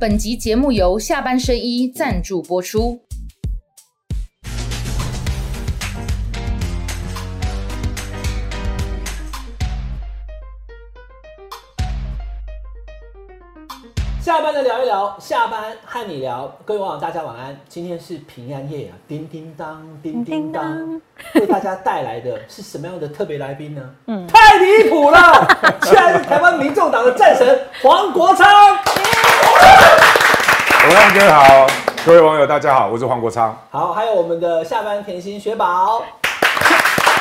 本集节目由下半身衣赞助播出。下班的聊一聊，下班和你聊。各位网友，大家晚安。今天是平安夜啊，叮叮当，叮叮当，为大家带来的是什么样的特别来宾呢？嗯，太离谱了！居然是台湾民众党的战神黄国昌。王亮哥好，各位网友大家好，我是黄国昌。好，还有我们的下班甜心雪宝。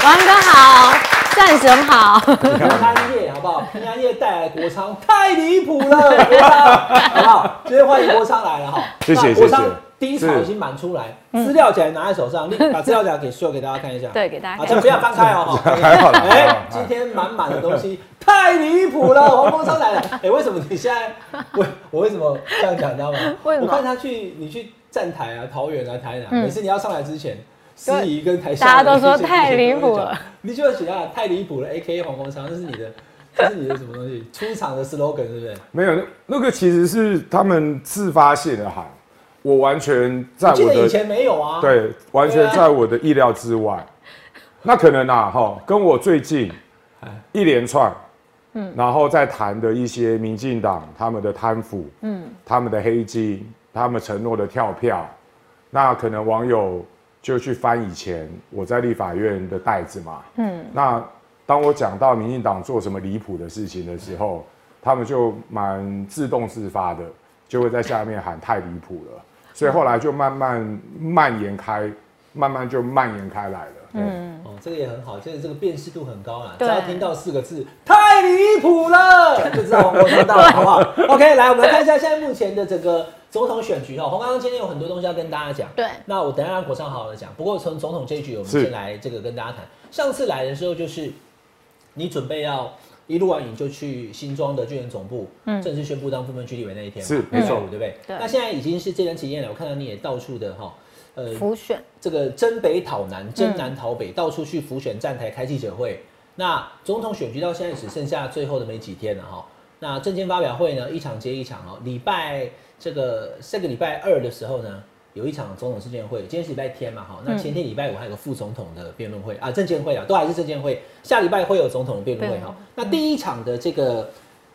王哥好，战神好。平安夜好不好？平安夜带来国昌太离谱了，国昌 好不好？今天欢迎国昌来了哈。谢谢那国昌谢谢第一场已经满出来，资料夹拿在手上，你 把资料夹给秀给大家看一下。对，给大啊，家看。这不要翻开哦。还好啦哎，今天满满的东西太离谱了，黄国昌来了。哎，为什么你现在我我为什么这样讲，你知道吗？为什么我看他去你去站台啊，桃园啊，台南，嗯每次你要上来之前。司仪跟台下大家都说太离谱了，你就要写啊，太离谱了，A K A 黄国昌，这是你的，这是你的什么东西？出场的 slogan 是不是？没有，那那个其实是他们自发性的喊，我完全在我的以前没有啊。，对，完全在我的意料之外。那可能啊，哈，跟我最近一连串，嗯，然后再谈的一些民进党他们的贪腐，嗯，他们的黑金，他们承诺的跳票，那可能网友就去翻以前我在立法院的袋子嘛，嗯，那当我讲到民进党做什么离谱的事情的时候，他们就蛮自动自发的，就会在下面喊太离谱了，所以后来就慢慢蔓延开，慢慢就蔓延开来了。嗯，哦，这个也很好，这个这个辨识度很高啦。只对要听到四个字“太离谱了”，就知道黄国昌到了，好不好？OK，来，我们来看一下现在目前的整个总统选举哦。洪刚刚今天有很多东西要跟大家讲，对那我等一下让国昌好好的讲。不过从总统这一局，我们先来这个跟大家谈。上次来的时候就是你准备要一录完影就去新庄的军人总部，嗯正式宣布当部分区立委那一天嘛，是没错对不对？对那现在已经是这段期间了，我看到你也到处的哈，呃，浮选，这个征北讨南，征南讨北，到处去浮选站台开记者会。那总统选举到现在只剩下最后的没几天了哈。那证件发表会呢，一场接一场哦。礼拜这个这个礼拜二的时候呢，有一场总统事件会，今天是礼拜天嘛哈。那前天礼拜五还有个副总统的辩论会啊，证监会啊，都还是证监会。下礼拜会有总统的辩论会哈。那第一场的这个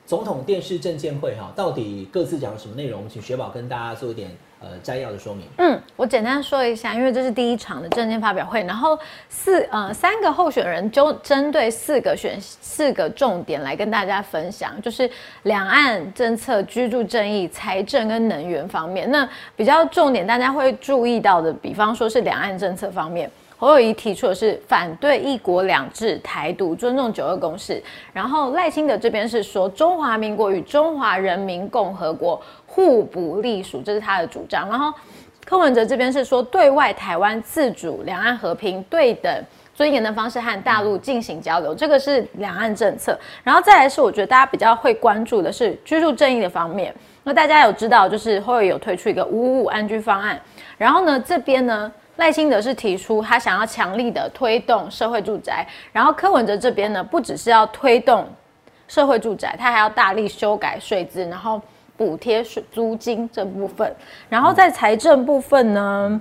总统电视证监会哈，到底各自讲了什么内容？请雪宝跟大家做一点呃摘要的说明。嗯，我简单说一下，因为这是第一场的证件发表会，然后四呃三个候选人就针对四个选四个重点来跟大家分享，就是两岸政策、居住正义、财政跟能源方面。那比较重点大家会注意到的，比方说是两岸政策方面。侯友谊提出的是反对一国两制、台独、尊重九二共识，然后赖清德这边是说中华民国与中华人民共和国互不隶属，这是他的主张。然后柯文哲这边是说对外台湾自主、两岸和平、对等。尊严的方式和大陆进行交流，这个是两岸政策。然后再来是，我觉得大家比较会关注的是居住正义的方面。那大家有知道，就是会有推出一个五五安居方案，然后呢，这边呢，赖清德是提出他想要强力的推动社会住宅，然后柯文哲这边呢，不只是要推动社会住宅，他还要大力修改税制，然后补贴税租金这部分。然后在财政部分呢，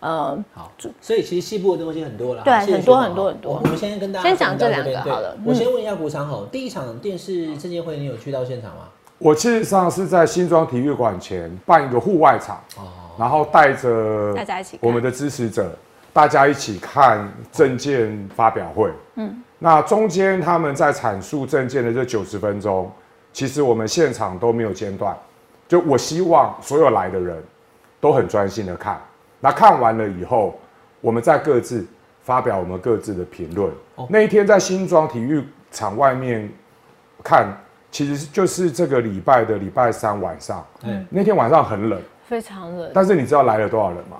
呃，好，所以其实西部的东西很多了，对很多很多很多我们先跟大家先讲这两个好了我嗯先问一下国昌吼，第一场电视证监会你有去到现场吗？我事实上是在新庄体育馆前办一个户外场，哦，然后带着大家一起我们的支持者，大家一起看证件发表会。嗯，那中间他们在阐述证件的这九十分钟，其实我们现场都没有间断。就我希望所有来的人都很专心的看，那看完了以后，我们再各自发表我们各自的评论。哦那一天在新庄体育场外面看，其实就是这个礼拜的礼拜三晚上。嗯，那天晚上很冷，非常冷。但是你知道来了多少人吗？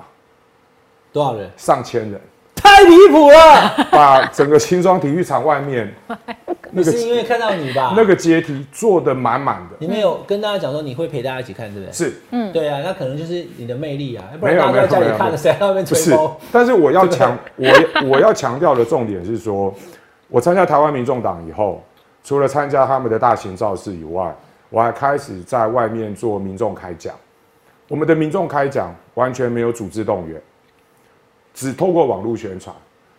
多少人？上千人，太离谱了！把整个新庄体育场外面 你是因为看到你吧？那个阶梯坐的满满的。你没有跟大家讲说你会陪大家一起看，对不对？是，嗯对啊，那可能就是你的魅力啊，不没有然大家在家没有没有里看了，谁在外面不是吹风？？但是我要强，我我要强调的重点是说，我参加台湾民众党以后，除了参加他们的大型造势以外，我还开始在外面做民众开讲。我们的民众开讲完全没有组织动员，只透过网络宣传，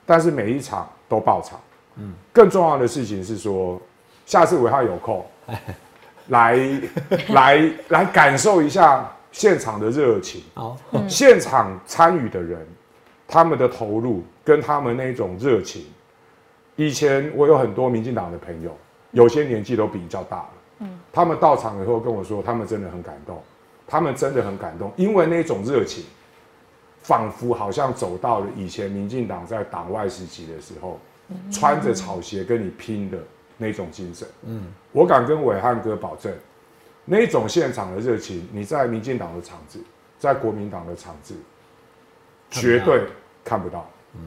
但是每一场都爆场。嗯，更重要的事情是说，下次我还有空 来来来感受一下现场的热情。好，现场参与的人，他们的投入跟他们那种热情，以前我有很多民进党的朋友，有些年纪都比较大了，嗯，他们到场以后跟我说，他们真的很感动，他们真的很感动，因为那种热情，仿佛好像走到了以前民进党在党外时期的时候，穿着草鞋跟你拼的那种精神，嗯，我敢跟伟汉哥保证，那种现场的热情，你在民进党的场子，在国民党的场子，绝对看不到。嗯。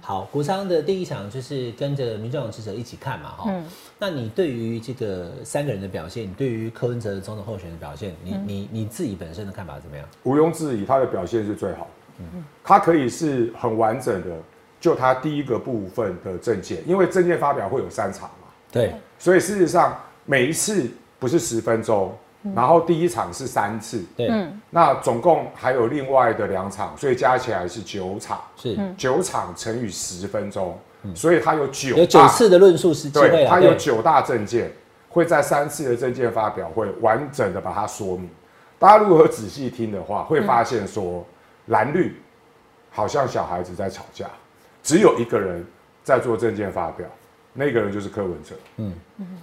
好，国昌的第一场就是跟着民众党支持者一起看嘛，哈、那你对于这个三个人的表现，你对于柯文哲的总统候选人的表现，你你你自己本身的看法怎么样？毋庸置疑，他的表现是最好。的。他可以是很完整的，就他第一个部分的证件，因为证件发表会有三场嘛，对，所以事实上每一次不是十分钟，然后第一场是三次，对，那总共还有另外的两场，所以加起来是九场，是。九场乘以十分钟，所以他有九有九次的论述时机会对，他有九大证件，会在三次的证件发表会完整的把它说明。大家如果仔细听的话，会发现说蓝绿好像小孩子在吵架，只有一个人在做证件发表，那个人就是柯文哲。嗯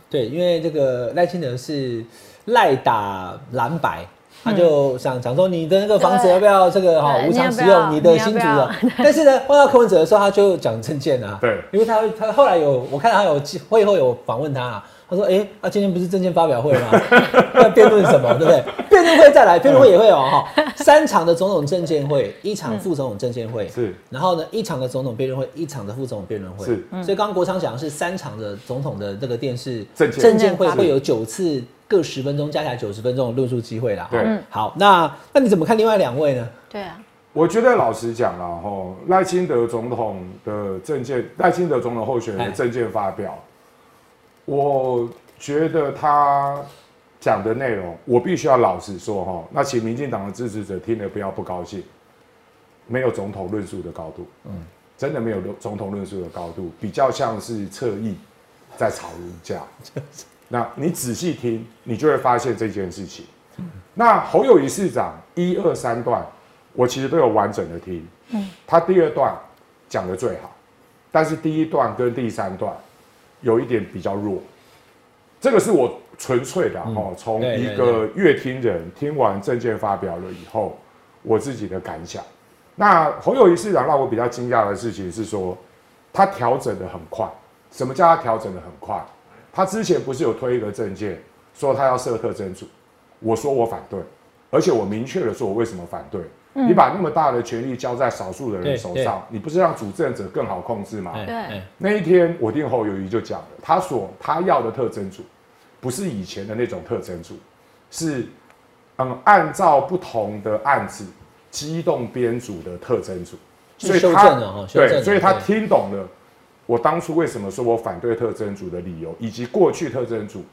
对，因为这个赖清德是赖打蓝白。他就想讲说，你的那个房子要不要这个哈对无偿使用？你的新竹你要的，但是呢，问到柯文哲的时候，他就讲证件啊。对因为他他后来有我看他有会后有访问他啊，他说，哎、啊，今天不是证件发表会吗？要辩论什么，对不对？辩论会再来，辩论会也会有哈，三场的总统证件会，一场副总统证件会，是然后呢，一场的总统辩论会，一场的副总统辩论会，是所以刚刚国昌讲的是三场的总统的这个电视证件证件会会有九次各十分钟，加起来九十分钟的论述机会啦。对好，那那你怎么看另外两位呢？对啊，我觉得老实讲啦，吼，赖清德总统的证件，赖清德总统候选人的证件发表，我觉得他讲的内容，我必须要老实说哈，那请民进党的支持者听了不要不高兴，没有总统论述的高度，嗯，真的没有总统论述的高度，比较像是侧翼在吵人架。那你仔细听，你就会发现这件事情。那侯友谊市长一二三段，我其实都有完整的听。嗯，他第二段讲的最好，但是第一段跟第三段有一点比较弱。这个是我纯粹的哦，从一个乐听人听完证件发表了以后，我自己的感想。那侯友谊市长让我比较惊讶的事情是说，他调整的很快。什么叫他调整的很快？他之前不是有推一个证件，说他要设特征组，我说我反对，而且我明确的说我为什么反对。你把那么大的权力交在少数的人手上，你不是让主政者更好控制吗？哎对。哎那一天我听侯友谊就讲了，他所他要的特征组，不是以前的那种特征组，是嗯按照不同的案子机动编组的特征组，是修正了哈修正对，所以他听懂了我当初为什么说我反对特征组的理由，以及过去特征组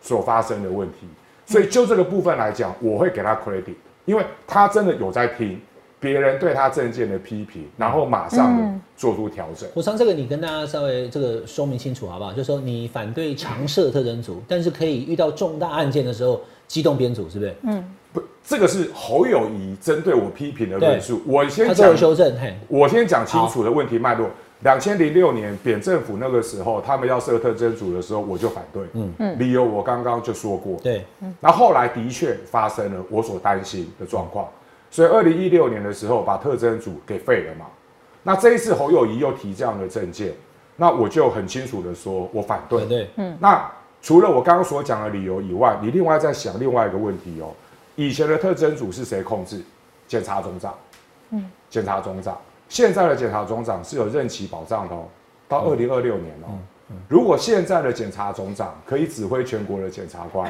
所发生的问题。所以就这个部分来讲，我会给他 credit，因为他真的有在听别人对他政见的批评，然后马上的做出调整。国昌，这个你跟大家稍微这个说明清楚好不好？就是说你反对常设特征组，但是可以遇到重大案件的时候机动编组，是不是？嗯不，这个是侯友谊针对我批评的论述。我先讲，修正，嘿，我先讲清楚的问题脉络。两千零六年扁政府那个时候，他们要设特征组的时候，我就反对。嗯嗯，理由我刚刚就说过。对，那后来的确发生了我所担心的状况，所以二零一六年的时候把特征组给废了嘛。那这一次侯友谊又提这样的政件，那我就很清楚的说，我反对。对嗯，那除了我刚刚所讲的理由以外，你另外再想另外一个问题哦。以前的特征组是谁控制？检察总长。嗯，检察总长。现在的检察总长是有任期保障的哦，到二零二六年哦。如果现在的检察总长可以指挥全国的检察官，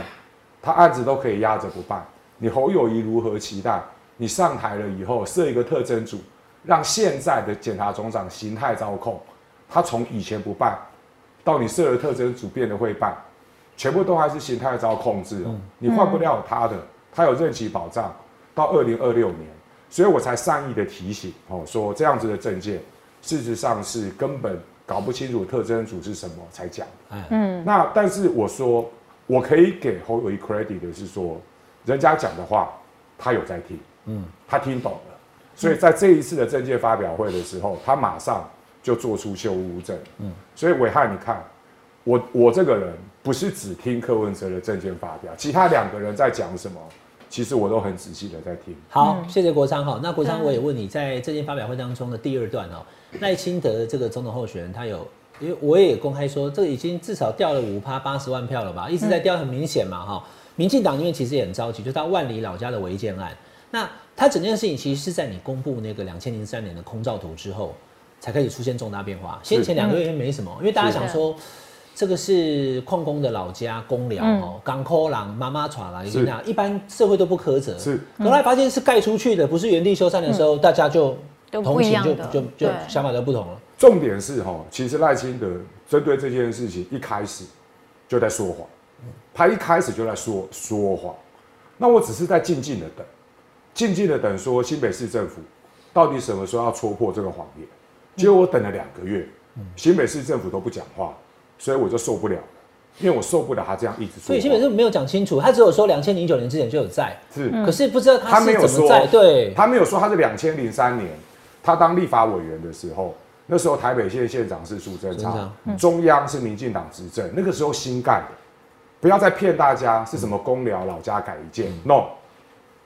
他案子都可以压着不办，你侯友谊如何期待？你上台了以后设一个特征组，让现在的检察总长形态操控，他从以前不办，到你设了特征组变得会办，全部都还是形态遭控制哦，你换不了他的，他有任期保障到二零二六年，所以我才善意的提醒哦，说这样子的证件，事实上是根本搞不清楚特征组是什么才讲。嗯，那但是我说我可以给侯友谊 credit 的是说，人家讲的话他有在听，嗯，他听懂了，所以在这一次的证件发表会的时候，他马上就做出修乌证，嗯，所以伟汉你看。我我这个人不是只听柯文哲的证件发表，其他两个人在讲什么，其实我都很仔细的在听。好，谢谢国昌哈。那国昌，我也问你在这件发表会当中的第二段哦，赖清德这个总统候选人，他有，因为我也公开说，这已经至少掉了五趴八十万票了吧，一直在掉，很明显嘛哈。民进党因为其实也很着急，就他万里老家的违建案，那他整件事情其实是在你公布那个两千零三年的空照图之后，才开始出现重大变化。先前两个月没什么，因为大家想说。这个是矿工的老家公寮哦，港口郎妈妈传来，你看一般社会都不苛责，是。后来发现是盖出去的，不是原地修缮的时候，大家就同情就就就想法就不同了。重点是哈，其实赖清德针对这件事情一开始就在说谎，他一开始就在说说谎。那我只是在静静的等，静静的等，说新北市政府到底什么时候要戳破这个谎言？结果我等了两个月，新北市政府都不讲话。所以我就受不了，因为我受不了他这样一直说。所以基本上没有讲清楚，他只有说两千零九年之前就有在，是，可是不知道他是怎么在。对，他没有说他是两千零三年，他当立法委员的时候，那时候台北县县长是苏贞昌，中央是民进党执政，那个时候新盖的，不要再骗大家是什么公寮老家改一件，no，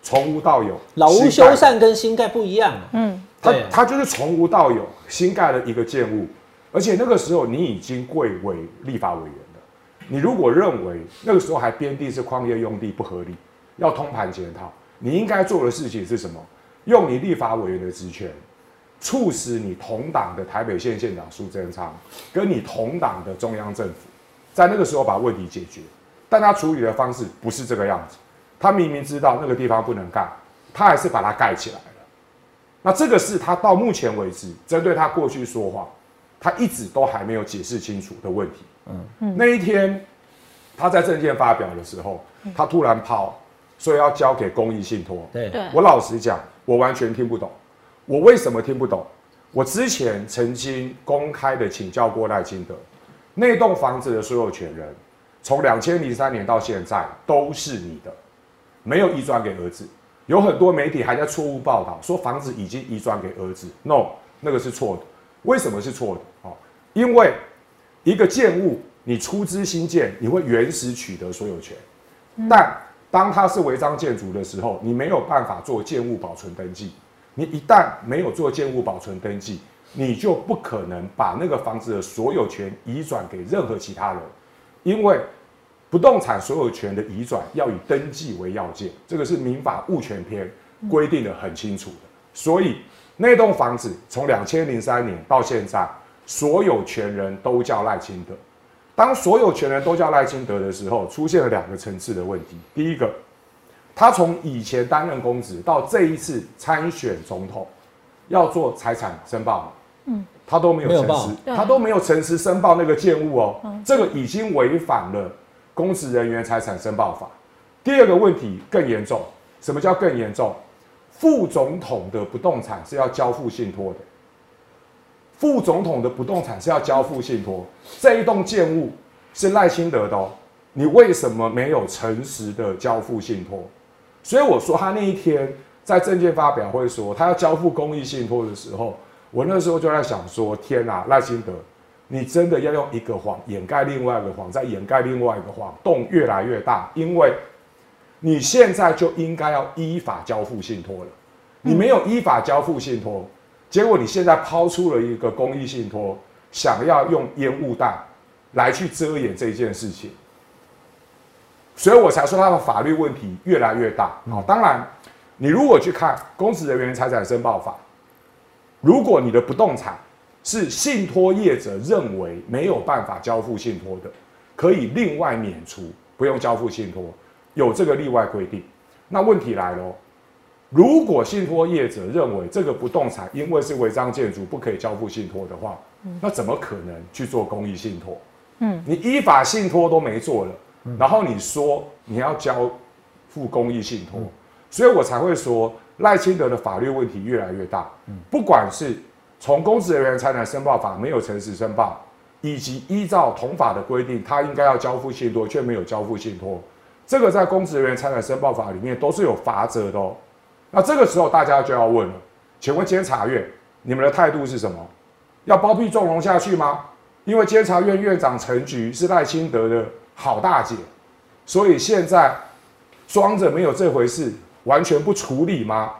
从无到有，老屋修缮跟新盖不一样，嗯，他他就是从无到有新盖的一个建物。而且那个时候你已经贵为立法委员了，你如果认为那个时候还编地是矿业用地不合理，要通盘检讨，你应该做的事情是什么？用你立法委员的职权，促使你同党的台北县县长苏贞昌跟你同党的中央政府，在那个时候把问题解决。但他处理的方式不是这个样子，他明明知道那个地方不能盖，他还是把它盖起来了。那这个是他到目前为止针对他过去说话。他一直都还没有解释清楚的问题。嗯，那一天他在证件发表的时候，他突然抛，说要交给公益信托。对，我老实讲，我完全听不懂。我为什么听不懂？我之前曾经公开的请教过赖清德，那栋房子的所有权人，从两千零三年到现在都是你的，没有移转给儿子。有很多媒体还在错误报道，说房子已经移转给儿子。No，那个是错的。为什么是错的？哦，因为一个建物你出资新建，你会原始取得所有权，但当它是违章建筑的时候，你没有办法做建物保存登记。你一旦没有做建物保存登记，你就不可能把那个房子的所有权移转给任何其他人，因为不动产所有权的移转要以登记为要件，这个是民法物权篇规定的很清楚的，所以。那栋房子从两千零三年到现在，所有权人都叫赖清德。当所有权人都叫赖清德的时候，出现了两个层次的问题。第一个，他从以前担任公职到这一次参选总统，要做财产申报，嗯，他都没有诚实，他都没有诚实申报那个建物哦，这个已经违反了公职人员财产申报法。第二个问题更严重，什么叫更严重？副总统的不动产是要交付信托的，副总统的不动产是要交付信托。这一栋建物是赖清德的哦，你为什么没有诚实的交付信托？所以我说他那一天在证件发表会说他要交付公益信托的时候，我那时候就在想说：天哪，赖清德，你真的要用一个谎掩盖另外一个谎，再掩盖另外一个谎，洞越来越大，因为。你现在就应该要依法交付信托了，你没有依法交付信托，结果你现在抛出了一个公益信托，想要用烟雾弹来去遮掩这件事情，所以我才说他的法律问题越来越大。好，当然，你如果去看公职人员财产申报法，如果你的不动产是信托业者认为没有办法交付信托的，可以另外免除，不用交付信托。有这个例外规定，那问题来了，如果信托业者认为这个不动产因为是违章建筑不可以交付信托的话，那怎么可能去做公益信托？嗯，你依法信托都没做了，然后你说你要交付公益信托，所以我才会说赖清德的法律问题越来越大。不管是从公职人员财产申报法没有诚实申报，以及依照同法的规定，他应该要交付信托却没有交付信托，这个在公职人员财产申报法里面都是有法则的哦。那这个时候大家就要问了，请问监察院你们的态度是什么？要包庇纵容下去吗？因为监察院院长陈菊是赖清德的好大姐，所以现在装着没有这回事，完全不处理吗？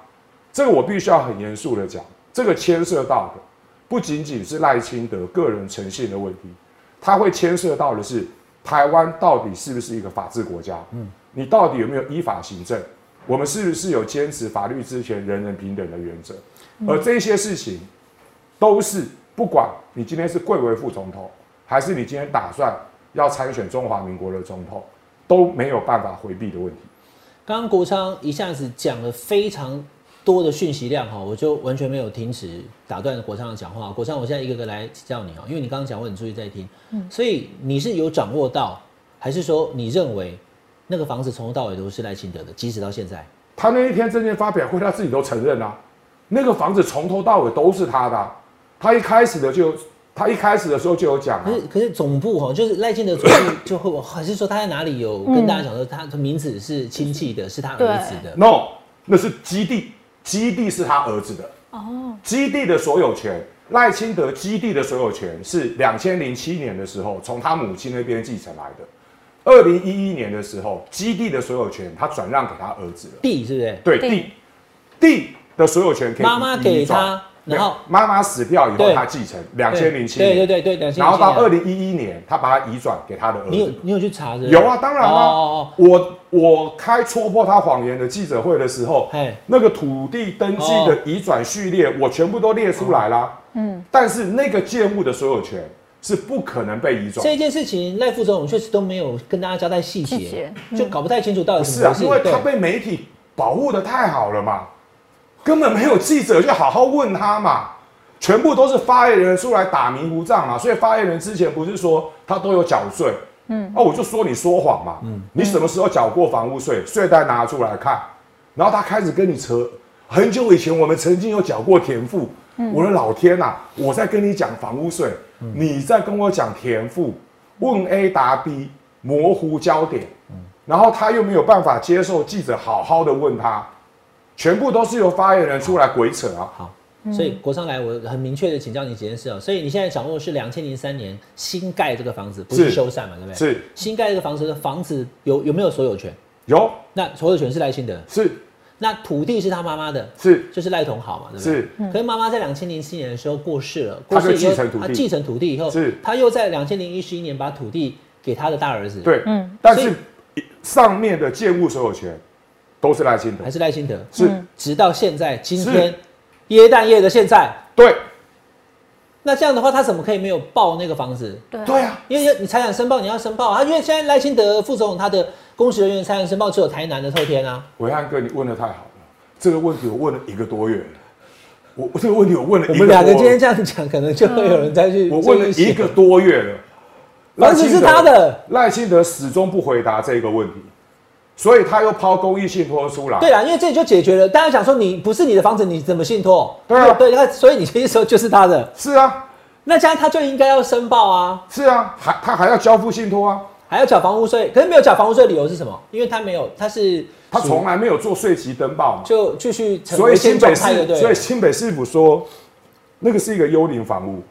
这个我必须要很严肃的讲，这个牵涉到的不仅仅是赖清德个人诚信的问题，它会牵涉到的是台湾到底是不是一个法治国家？嗯，你到底有没有依法行政？我们是不是有坚持法律之前人人平等的原则？而这些事情都是。不管你今天是贵为副总统，还是你今天打算要参选中华民国的总统，都没有办法回避的问题。刚刚国昌一下子讲了非常多的讯息量哈，我就完全没有停止打断国昌的讲话。国昌，我现在一个个来请教你啊，因为你刚刚讲，我很注意在听。嗯，所以你是有掌握到，还是说你认为那个房子从头到尾都是赖清德的，即使到现在？他那一天证件发表会，他自己都承认啊，那个房子从头到尾都是他的。他一开始的就，他一开始的时候就有讲。可是可是总部哈，就是赖清德总部 就会，还是说他在哪里有跟大家讲说，他的名字是亲戚的，是他儿子的？No，那是基地，基地是他儿子的。哦。基地的所有权，赖清德基地的所有权是两千零七年的时候从他母亲那边继承来的。二零一一年的时候，基地的所有权他转让给他儿子了。地是不是？对地，地的所有权可以妈妈给他。然后妈妈死掉以后，他继承两千零七年，对对对对，然后到二零一一年，他把它移转给他的儿子。你有你有去查的？有啊，当然了。我我开戳破他谎言的记者会的时候，那个土地登记的移转序列，我全部都列出来了。嗯，但是那个建物的所有权是不可能被移转。这件事情赖副总统确实都没有跟大家交代细节，就搞不太清楚到底是啊，因为他被媒体保护的太好了嘛。根本没有记者去好好问他嘛，全部都是发言人出来打迷糊仗嘛。所以发言人之前不是说他都有缴税，嗯，啊我就说你说谎嘛，嗯，你什么时候缴过房屋税？税单拿出来看，然后他开始跟你扯，很久以前我们曾经有缴过田赋，我的老天呐，我在跟你讲房屋税，你在跟我讲田赋，问 A 答 B，模糊焦点，然后他又没有办法接受记者好好的问他。全部都是由发言人出来鬼扯啊！好，所以国商来，我很明确的请教你几件事哦。所以你现在掌握的是两千零三年新盖这个房子，不是修缮嘛？对不对？是新盖这个房子的房子有有没有所有权？有。那所有权是赖清德？是。那土地是他妈妈的？是。就是赖同好嘛？对不对？是。可是妈妈在两千零七年的时候过世了，过世继承土地，他继承土地以后，是。他又在两千零一十一年把土地给他的大儿子。对，嗯。但是上面的建物所有权。都是赖清德，还是赖清德？是，直到现在，今天耶诞夜的现在，对。那这样的话，他怎么可以没有报那个房子？对，对啊，因为你财产申报你要申报啊，因为现在赖清德副总统他的公职人员财产申报只有台南的透天啊。伟汉哥，你问的太好了，这个问题我问了一个多月了，我这个问题我问了，我们两个今天这样讲，可能就会有人再去。我问了一个多月了，房子是他的，赖清德始终不回答这个问题。所以他又抛公益信托出来。对啊，因为这里就解决了。大家想说你不是你的房子，你怎么信托？对啊，对，那所以你其实说就是他的。是啊，那这样他就应该要申报啊。是啊，还他还要交付信托啊，还要缴房屋税。可是没有缴房屋税，理由是什么？因为他没有，他是他从来没有做税籍登报嘛，就继续。所以新北市，所以新北市府说，那个是一个幽灵房屋，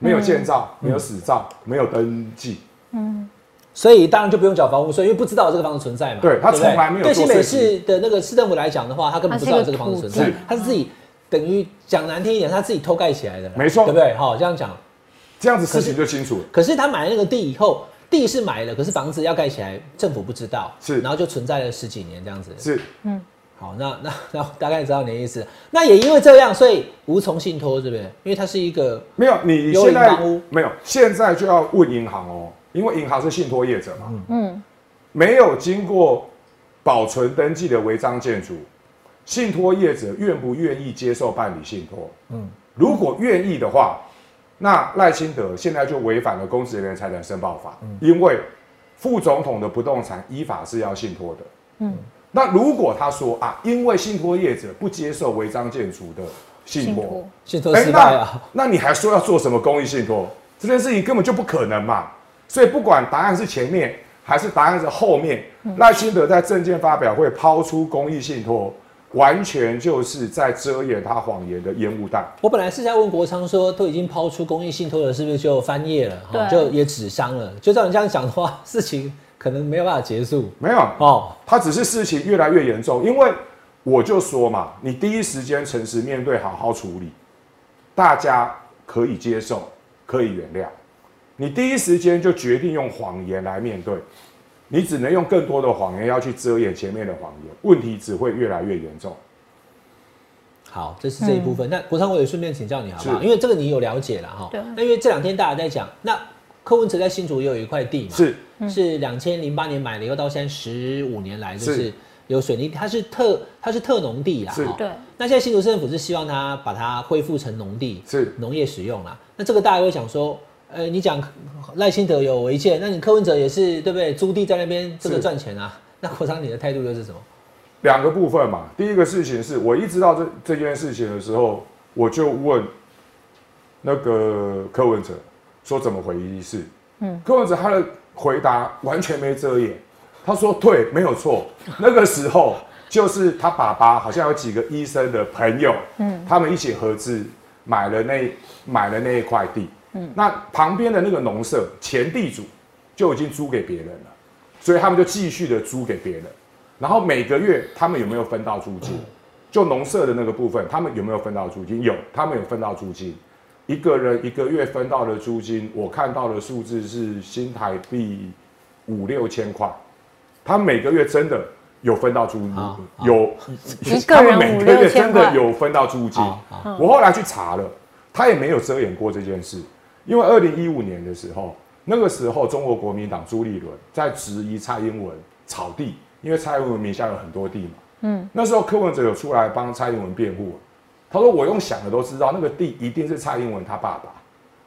没有建造，没有死照，没有登记。嗯。所以当然就不用缴房屋税，因为不知道这个房子存在嘛。对他从来没有。对新北市的那个市政府来讲的话，他根本不知道这个房子存在，他是自己等于讲难听一点，他自己偷盖起来的。没错，对不对？好，这样讲，这样子事情就清楚了。可是他买了那个地以后，地是买了，可是房子要盖起来，政府不知道，是，然后就存在了十几年这样子。是，嗯，好，那 那那大概知道你的意思。那也因为这样，所以无从信托，对不对？因为它是一个没有你现在没有，现在就要问银行哦。因为银行是信托业者嘛，嗯，没有经过保存登记的违章建筑，信托业者愿不愿意接受办理信托？嗯，如果愿意的话，那赖清德现在就违反了公职人员财产申报法，因为副总统的不动产依法是要信托的。嗯，那如果他说啊，因为信托业者不接受违章建筑的信托，信托失败啊，那你还说要做什么公益信托？这件事情根本就不可能嘛。所以不管答案是前面还是答案是后面，赖清德在证件发表会抛出公益信托。完全就是在遮掩他谎言的烟雾弹。我本来是在问国昌说，都已经抛出公益信托了，是不是就翻页了？就也止伤了。就照你这样讲的话，事情可能没有办法结束。没有哦，他只是事情越来越严重。因为我就说嘛，你第一时间诚实面对，好好处理，大家可以接受，可以原谅。你第一时间就决定用谎言来面对。你只能用更多的谎言要去遮掩前面的谎言，问题只会越来越严重。好，这是这一部分。那国昌，我也顺便请教你好不好？因为这个你有了解了哈。对。那因为这两天大家在讲，那柯文哲在新竹也有一块地嘛，是是两千零八年买的，又到现在十五年来就是有水泥，它是特它是特农地啦。是。对。那现在新竹市政府是希望它把它恢复成农地，是农业使用啦。那这个大家会想说。呃，你讲赖清德有违建，那你柯文哲也是对不对？租地在那边这个赚钱啊？那国昌你的态度又是什么？两个部分嘛。第一个事情是我一知道这这件事情的时候，我就问那个柯文哲说怎么回事。嗯，柯文哲他的回答完全没遮掩，他说对，没有错。那个时候就是他爸爸好像有几个医生的朋友，嗯，他们一起合资买了那买了那一块地。那旁边的那个农舍前地主就已经租给别人了，所以他们就继续的租给别人，然后每个月他们有没有分到租金？就农舍的那个部分，他们有没有分到租金？有，他们有分到租金，一个人一个月分到的租金，我看到的数字是新台币五六千块，他每个月真的有分到租金，有，他们每个月真的有分到租金。我后来去查了，他也没有遮掩过这件事。因为二零一五年的时候，那个时候中国国民党朱立伦在质疑蔡英文炒地，因为蔡英文名下有很多地嘛。嗯，那时候柯文哲有出来帮蔡英文辩护，他说我用想的都知道，那个地一定是蔡英文他爸爸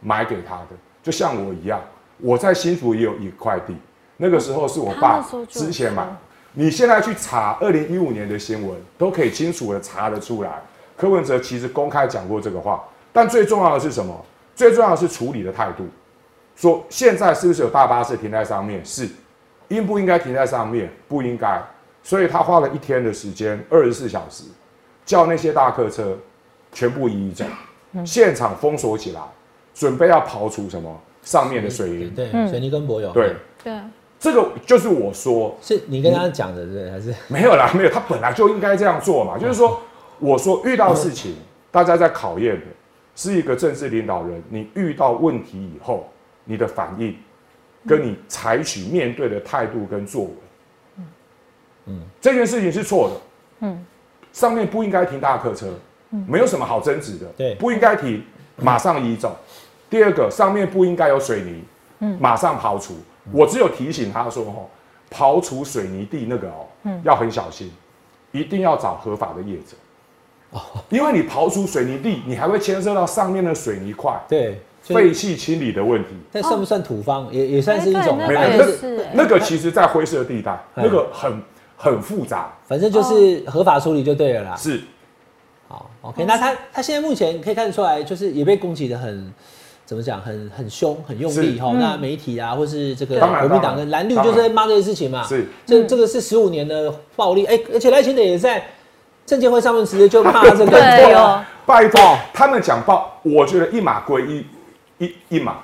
买给他的，就像我一样，我在新竹也有一块地，那个时候是我爸之前买。你现在去查二零一五年的新闻，都可以清楚的查得出来，柯文哲其实公开讲过这个话，但最重要的是什么？最重要的是处理的态度，说现在是不是有大巴士停在上面？是，应不应该停在上面？不应该。所以他花了一天的时间，二十四小时，叫那些大客车全部移走，现场封锁起来，准备要刨除什么上面的水泥？对，水泥跟柏油。对对，这个就是我说，是你跟他讲的，对还是没有啦？没有，他本来就应该这样做嘛。就是说，我说遇到事情，大家在考验的。是一个政治领导人，你遇到问题以后，你的反应，跟你采取面对的态度跟作为，嗯，这件事情是错的，嗯，上面不应该停大客车，嗯，没有什么好争执的，对，不应该停，马上移走。第二个，上面不应该有水泥，嗯，马上刨除。我只有提醒他说，哦，刨除水泥地那个哦，嗯，要很小心，一定要找合法的业者。因为你刨出水泥地，你还会牵涉到上面的水泥块，对废气清理的问题。那算不算土方？也也算是一种。没有，是那个其实，在灰色地带，那个很很复杂。反正就是合法处理就对了啦。是。好，OK。那他他现在目前可以看得出来，就是也被攻击的很，怎么讲？很很凶，很用力哈。那媒体啊，或是这个国民党跟蓝绿，就是在骂这些事情嘛。是。这这个是十五年的暴力，哎，而且赖清德也在。证监会上面直接就骂这个，对哦，拜托他们讲报，我觉得一码归一，一一码，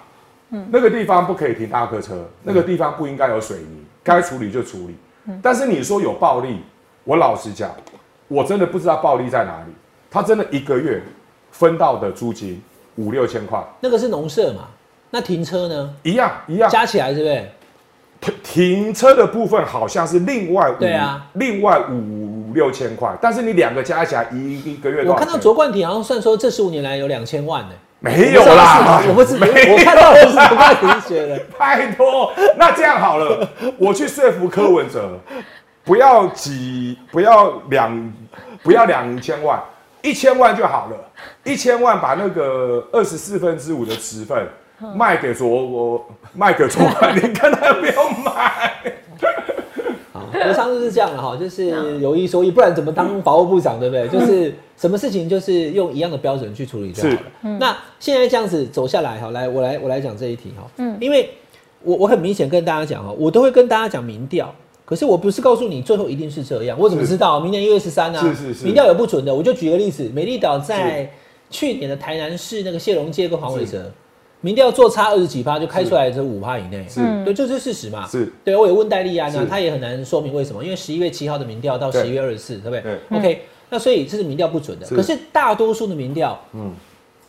嗯，那个地方不可以停大客车，那个地方不应该有水泥，该处理就处理。但是你说有暴力，我老实讲，我真的不知道暴力在哪里。他真的一个月分到的租金五六千块，那个是农舍嘛？那停车呢？一样一样，加起来是不是？停停车的部分好像是另外对啊，另外五六千块，但是你两个加起来一一个月，我看到卓冠廷好像算说这十五年来有两千万呢，没有啦，我不是，我看到的是卓冠廷写的，拜托，那这样好了，我去说服柯文哲，不要几，不要两，不要两千万，一千万就好了，一千万把那个二十四分之五的持份。卖给卓我卖给卓冠，你看他要不要买。好，国昌就是这样了哈，就是有一说一，不然怎么当法务部长，对不对？就是什么事情就是用一样的标准去处理就好了。那现在这样子走下来哈，来我来我来讲这一题哈，嗯，因为我我很明显跟大家讲哈，我都会跟大家讲民调，可是我不是告诉你最后一定是这样，我怎么知道明年一月十三呢？是是是，民调有不准的，我就举个例子，美丽岛在去年的台南市那个谢龙街跟黄伟哲。民调做差二十几趴就开出来这五趴以内，是对，这是事实嘛？是对。我也问戴利安呢，他也很难说明为什么，因为十一月七号的民调到十一月二十四，对不对？对。OK，那所以这是民调不准的。可是大多数的民调，嗯，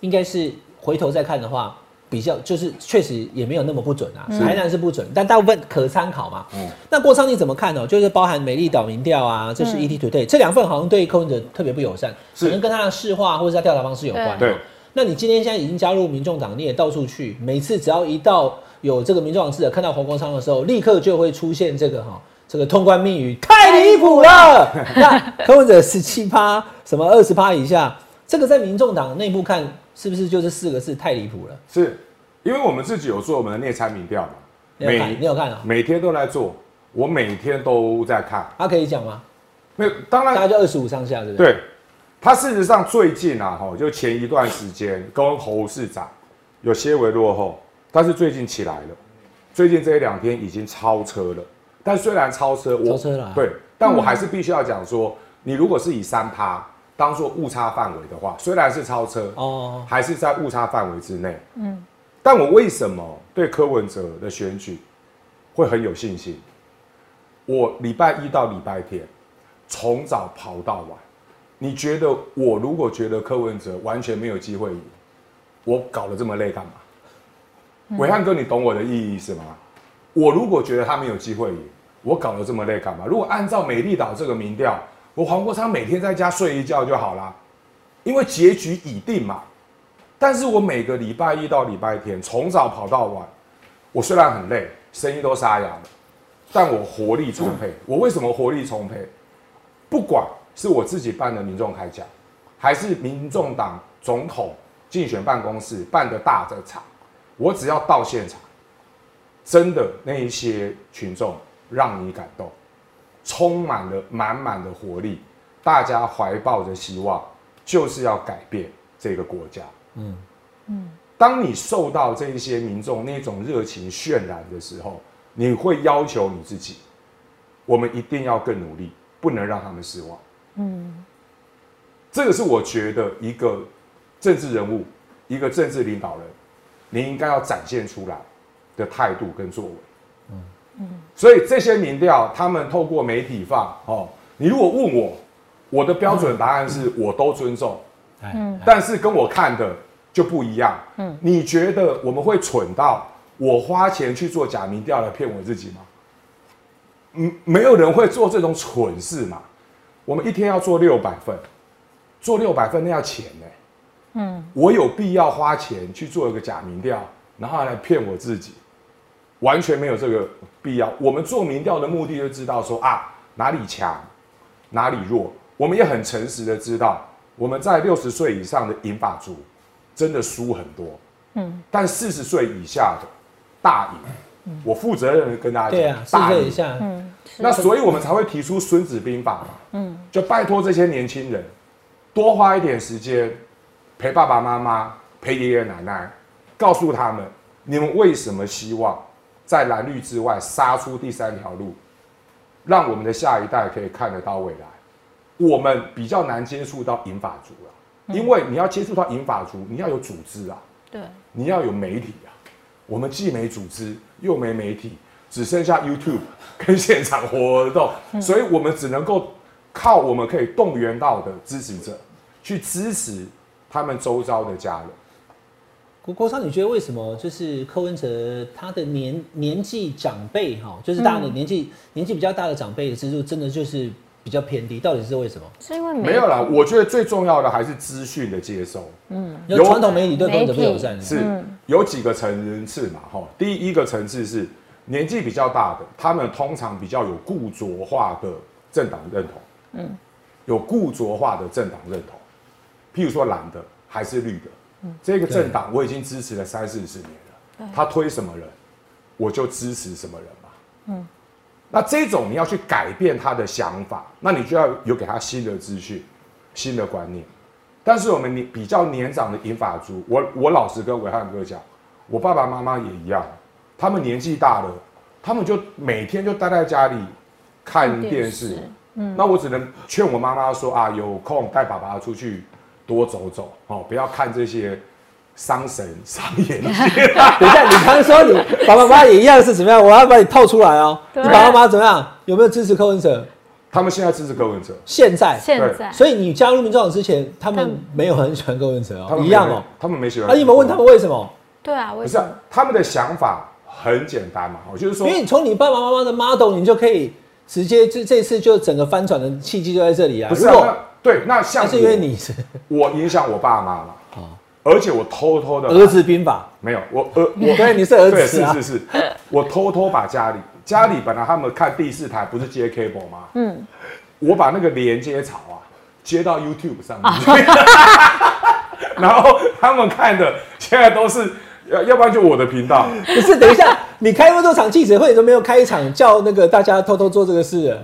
应该是回头再看的话，比较就是确实也没有那么不准啊。台南是不准，但大部分可参考嘛。嗯。那郭昌你怎么看呢？就是包含美丽岛民调啊，这是 ET Today 这两份好像对柯文哲特别不友善，可能跟他的市话或者他调查方式有关。对。那你今天现在已经加入民众党，你也到处去，每次只要一到有这个民众党记者看到黄国昌的时候，立刻就会出现这个哈，这个通关密语太离谱了。那柯文哲十七趴，什么二十趴以下，这个在民众党内部看是不是就是四个字太离谱了？是，因为我们自己有做我们的内参民调嘛，每你有看啊？每天都在做，我每天都在看。他可以讲吗？没有，当然大概就二十五上下，对不对？对。他事实上最近啊，哈，就前一段时间跟侯市长有些微落后，但是最近起来了。最近这一两天已经超车了，但虽然超车，超车了，对，但我还是必须要讲说，你如果是以三趴当做误差范围的话，虽然是超车哦，还是在误差范围之内。嗯，但我为什么对柯文哲的选举会很有信心？我礼拜一到礼拜天从早跑到晚。你觉得我如果觉得柯文哲完全没有机会赢，我搞得这么累干嘛？伟汉哥，你懂我的意义是吗？我如果觉得他没有机会赢，我搞得这么累干嘛？如果按照美丽岛这个民调，我黄国昌每天在家睡一觉就好了，因为结局已定嘛。但是我每个礼拜一到礼拜天从早跑到晚，我虽然很累，声音都沙哑了，但我活力充沛。我为什么活力充沛？不管。是我自己办的民众开讲，还是民众党总统竞选办公室办的大的场？我只要到现场，真的那一些群众让你感动，充满了满满的活力，大家怀抱着希望，就是要改变这个国家。嗯嗯，当你受到这一些民众那种热情渲染的时候，你会要求你自己，我们一定要更努力，不能让他们失望。嗯，这个是我觉得一个政治人物，一个政治领导人，你应该要展现出来的态度跟作为。嗯嗯，所以这些民调，他们透过媒体放哦，你如果问我，我的标准答案是我都尊重。嗯，但是跟我看的就不一样。嗯，你觉得我们会蠢到我花钱去做假民调来骗我自己吗？嗯，没有人会做这种蠢事嘛。我们一天要做六百份，做六百份那要钱呢。嗯，我有必要花钱去做一个假民调，然后来骗我自己，完全没有这个必要。我们做民调的目的就知道说啊哪里强，哪里弱。我们也很诚实的知道，我们在六十岁以上的银发族真的输很多。嗯，但四十岁以下的大赢。我负责任的跟大家讲，大赢一下。嗯。那所以，我们才会提出《孙子兵法》嘛，嗯，就拜托这些年轻人，多花一点时间陪爸爸妈妈、陪爷爷奶奶，告诉他们，你们为什么希望在蓝绿之外杀出第三条路，让我们的下一代可以看得到未来。我们比较难接触到银法族了，因为你要接触到银法族，你要有组织啊，对，你要有媒体啊，我们既没组织又没媒体。只剩下 YouTube 跟现场活动，所以我们只能够靠我们可以动员到的支持者去支持他们周遭的家人。郭郭超，你觉得为什么就是柯文哲他的年年纪长辈哈，就是大的年纪年纪比较大的长辈的支持真的就是比较偏低？到底是为什么？是因为没有啦，我觉得最重要的还是资讯的接收。嗯，有传统媒体对柯文哲不友善，是有几个层次嘛？哈，第一个层次是。年纪比较大的，他们通常比较有固着化的政党认同，嗯，有固着化的政党认同，譬如说蓝的还是绿的，嗯，这个政党我已经支持了三四十年了，他推什么人，我就支持什么人嘛，嗯，那这种你要去改变他的想法，那你就要有给他新的资讯、新的观念。但是我们年比较年长的银发族，我我老实跟伟汉哥讲，我爸爸妈妈也一样，他们年纪大了，他们就每天就待在家里看电视。嗯，那我只能劝我妈妈说啊，有空带爸爸出去多走走哦，不要看这些伤神伤眼睛。等一下，你刚刚说你爸爸妈妈也一样是怎么样？我要把你套出来哦。你爸爸妈妈怎么样？有没有支持柯文哲？他们现在支持柯文哲。现在，现在。所以你加入民众党之前，他们没有很喜欢柯文哲哦，一样哦。他们没喜欢。那你们问他们为什么？对啊，为什么？不是他们的想法很简单嘛，我就是说，因为你从你爸爸妈妈的 model，你就可以。直接这这次就整个翻转的契机就在这里啊！不是啊，对，那像是因为你是 我影响我爸妈嘛，啊，而且我偷偷的儿子兵法没有，我儿我 对你是儿子是是是，我偷偷把家里家里本来他们看第四台不是接 cable 吗？嗯，我把那个连接槽啊接到 YouTube 上面，然后他们看的现在都是。要要不然就我的频道。不是，等一下，你开那么多场记者会，你都没有开一场叫那个大家偷偷做这个事？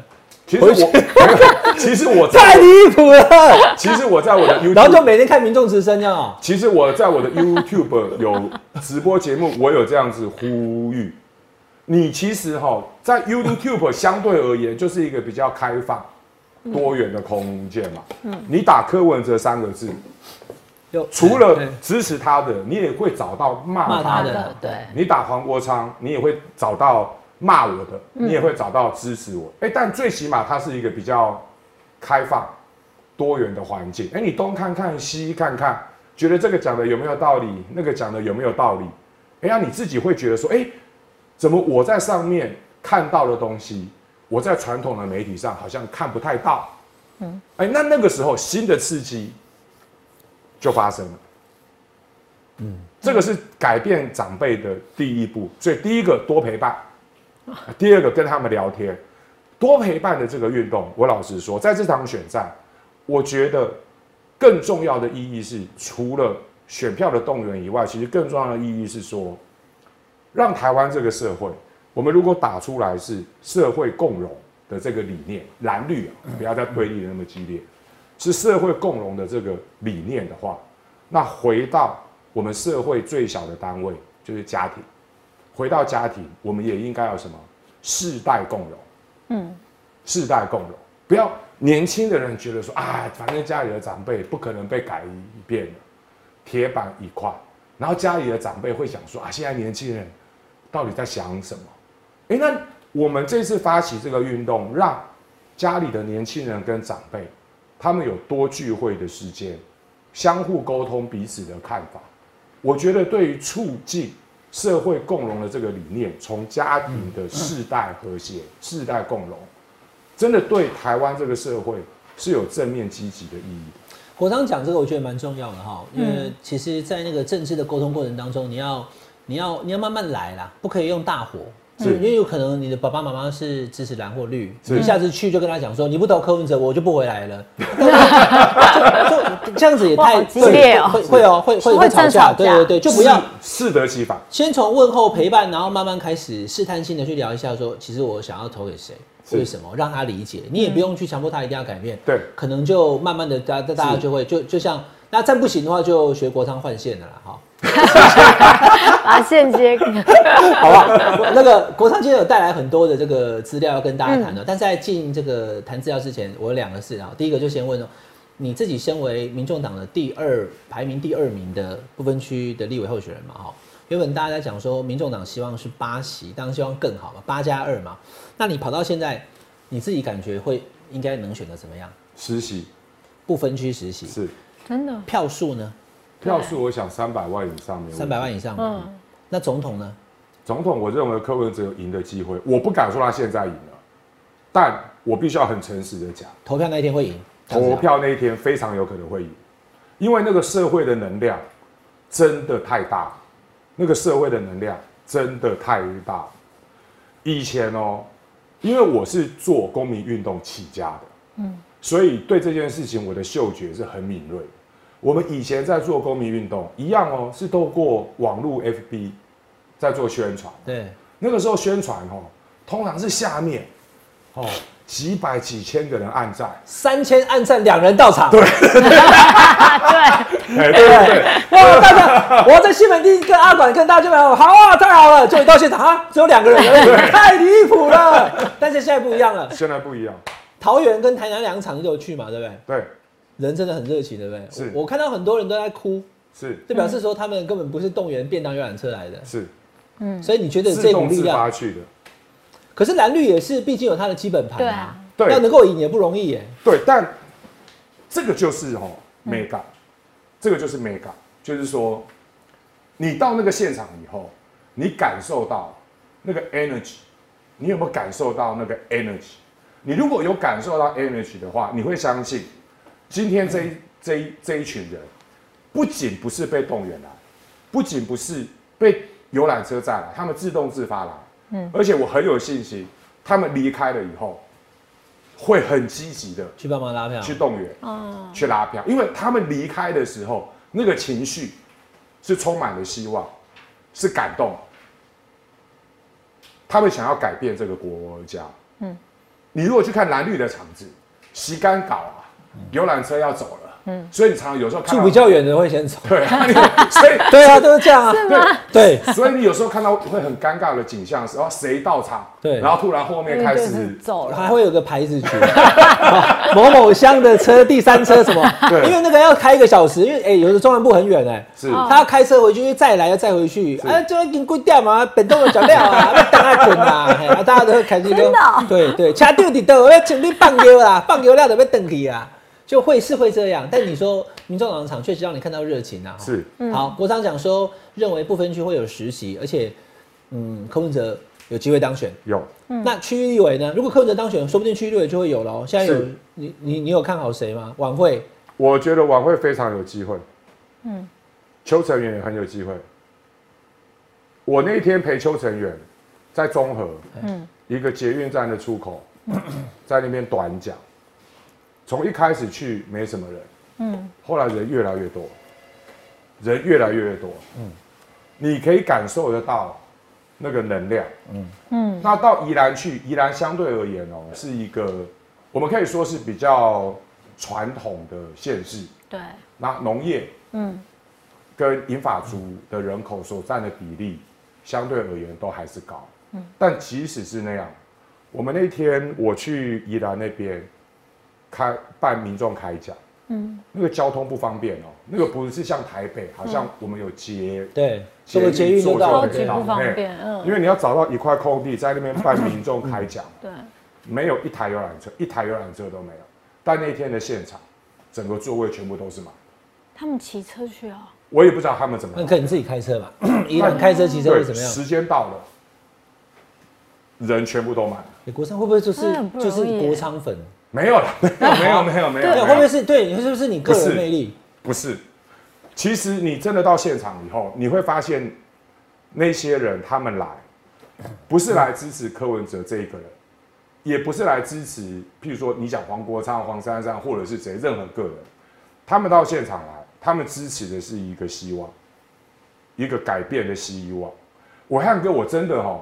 其实我，其实我 太离谱了。其实我在我的 YouTube，然后就每天看民众直升这样。其实我在我的 YouTube 有直播节目，我有这样子呼吁。你其实哈，在 YouTube 相对而言就是一个比较开放、多元的空间嘛。嗯。你打柯文哲三个字。除了支持他的，你也会找到骂他的。对，你打黄国昌，你也会找到骂我的，你也会找到支持我。哎，但最起码它是一个比较开放、多元的环境。哎，你东看看西看看，觉得这个讲的有没有道理？那个讲的有没有道理？哎呀，你自己会觉得说，哎，怎么我在上面看到的东西，我在传统的媒体上好像看不太到。嗯，哎，那那个时候新的刺激。就发生了，嗯，这个是改变长辈的第一步。所以第一个多陪伴，第二个跟他们聊天，多陪伴的这个运动，我老实说，在这场选战，我觉得更重要的意义是，除了选票的动员以外，其实更重要的意义是说，让台湾这个社会，我们如果打出来是社会共荣的这个理念，蓝绿啊，不要再对立的那么激烈。是社会共荣的这个理念的话，那回到我们社会最小的单位就是家庭，回到家庭，我们也应该要什么？世代共荣，嗯，世代共荣，不要年轻的人觉得说啊，反正家里的长辈不可能被改变的，铁板一块，然后家里的长辈会想说啊，现在年轻人到底在想什么？哎，那我们这次发起这个运动，让家里的年轻人跟长辈。他们有多聚会的时间，相互沟通彼此的看法。我觉得对于促进社会共荣的这个理念，从家庭的世代和谐、世代共荣，真的对台湾这个社会是有正面积极的意义的。国昌讲这个，我觉得蛮重要的哈，因为其实，在那个政治的沟通过程当中，你要、你要、你要慢慢来啦，不可以用大火。是，因为有可能你的爸爸妈妈是支持蓝或绿，一下子去就跟他讲说，你不投柯文哲，我就不回来了。就这样子也太激烈哦，会会哦，会会会吵架。对对对，就不要适得其反。先从问候陪伴，然后慢慢开始试探性的去聊一下，说其实我想要投给谁，为什么，让他理解。你也不用去强迫他一定要改变。对，可能就慢慢的，大大家就会就就像，那再不行的话，就学国昌换线的了哈。把线接，好吧。那个国昌今天有带来很多的这个资料要跟大家谈的，但在进这个谈资料之前，我有两个事啊。第一个就先问哦，你自己身为民众党的第二排名第二名的不分区的立委候选人嘛，哈。原本大家在讲说，民众党希望是八席，当然希望更好嘛，八加二嘛。那你跑到现在，你自己感觉会应该能选择怎么样？实习，不分区实习是真的票数呢？票数我想三百万以上没三百万以上，嗯，那总统呢？总统我认为柯文哲有赢的机会，我不敢说他现在赢了，但我必须要很诚实的讲，投票那一天会赢，投票那一天非常有可能会赢，因为那个社会的能量真的太大，那个社会的能量真的太大。以前哦，因为我是做公民运动起家的，嗯，所以对这件事情我的嗅觉是很敏锐。我们以前在做公民运动，一样哦，是透过网络 FB 在做宣传。对，那个时候宣传哦，通常是下面哦几百几千个人按赞，三千按赞两人到场，对，哎对对对，哇，大家，我在西门町跟阿管跟大家们好啊，太好了，就一到现场啊，只有两个人 而已，太离谱了。但是现在不一样了，现在不一样，桃园跟台南两场你都有去嘛，对不对？对，人真的很热情，对不对？是。我我看到很多人都在哭，是。这表示说他们根本不是动员便当游览车来的，是。嗯。所以你觉得自这股力动自发量？去的，可是蓝绿也是，毕竟有它的基本盘啊对啊，对。要能够赢也不容易耶。对，但这个就是哦美感，这个就是 mega，，就是说你到那个现场以后，你感受到那个 energy，你有没有感受到那个 energy？你如果有感受到 energy 的话，你会相信今天这一这一这一群人，不仅不是被动员来，不仅不是被游览车载来，他们自动自发来，嗯，而且我很有信心，他们离开了以后，会很积极的去帮忙拉票，去动员，哦，去拉票，因为他们离开的时候，那个情绪是充满了希望，是感动，他们想要改变这个国家。嗯，你如果去看蓝绿的场子，洗干搞啊，游览车要走了，嗯，所以你常常有时候看住比较远的会先走。对，所以 对啊，都是这样啊。对对，所以你有时候看到会很尴尬的景象的时候，谁到场，对。然后突然后面开始走了，还会有个牌子举，某某乡的车第三车什么？对。因为那个要开一个小时，因为哎、有的中南部很远哎、是。哦。他要开车回去，再来要再回去，是。啊，就会给贵掉嘛，本动的脚料啊，要等啊，嘿啊大家都会开心真的哦。对对，车掉你的，我要请你放油啦，放油料都被等去啊，就会是会这样。但你说民众党的场确实让你看到热情啊，是好，国昌讲说认为不分区会有实习，而且嗯，柯文哲有机会当选。有那区域立委呢？如果柯文哲当选，说不定区域立委就会有了哦。现在有你你你有看好谁吗？晚会我觉得晚会非常有机会。嗯，邱成远也很有机会。我那一天陪邱成远在中和，嗯，一个捷运站的出口，在那边短讲。从一开始去没什么人，嗯，后来人越来越多，人越来越多，嗯，你可以感受得到那个能量，嗯。嗯。那到宜兰去，宜兰相对而言哦，是一个我们可以说是比较传统的县市，对，那农业嗯，跟银发族的人口所占的比例，相对而言都还是高。嗯，但即使是那样，我们那天我去宜兰那边开办民众开讲，嗯，那个交通不方便哦，那个不是像台北，好像我们有街，对，坐个捷运就到了，坐就可以方便，嗯，因为你要找到一块空地在那边办民众 开讲，对，没有一台游览车，一台游览车都没有。但那天的现场，整个座位全部都是满，他们骑车去哦，我也不知道他们怎么那可能自己开车嘛。宜兰开车骑车会怎么样？时间到了，人全部都满了，欸国昌会不会就是就是国昌粉？没有了，没有，没有，没有，没有，对，没有会不会是对？是不是你个人魅力？不是，其实你真的到现场以后，你会发现那些人他们来，不是来支持柯文哲这一个人，也不是来支持，譬如说你讲黄国昌、黄珊珊，或者是谁任何个人，他们到现场来，他们支持的是一个希望，一个改变的希望。我汉哥，我真的哦，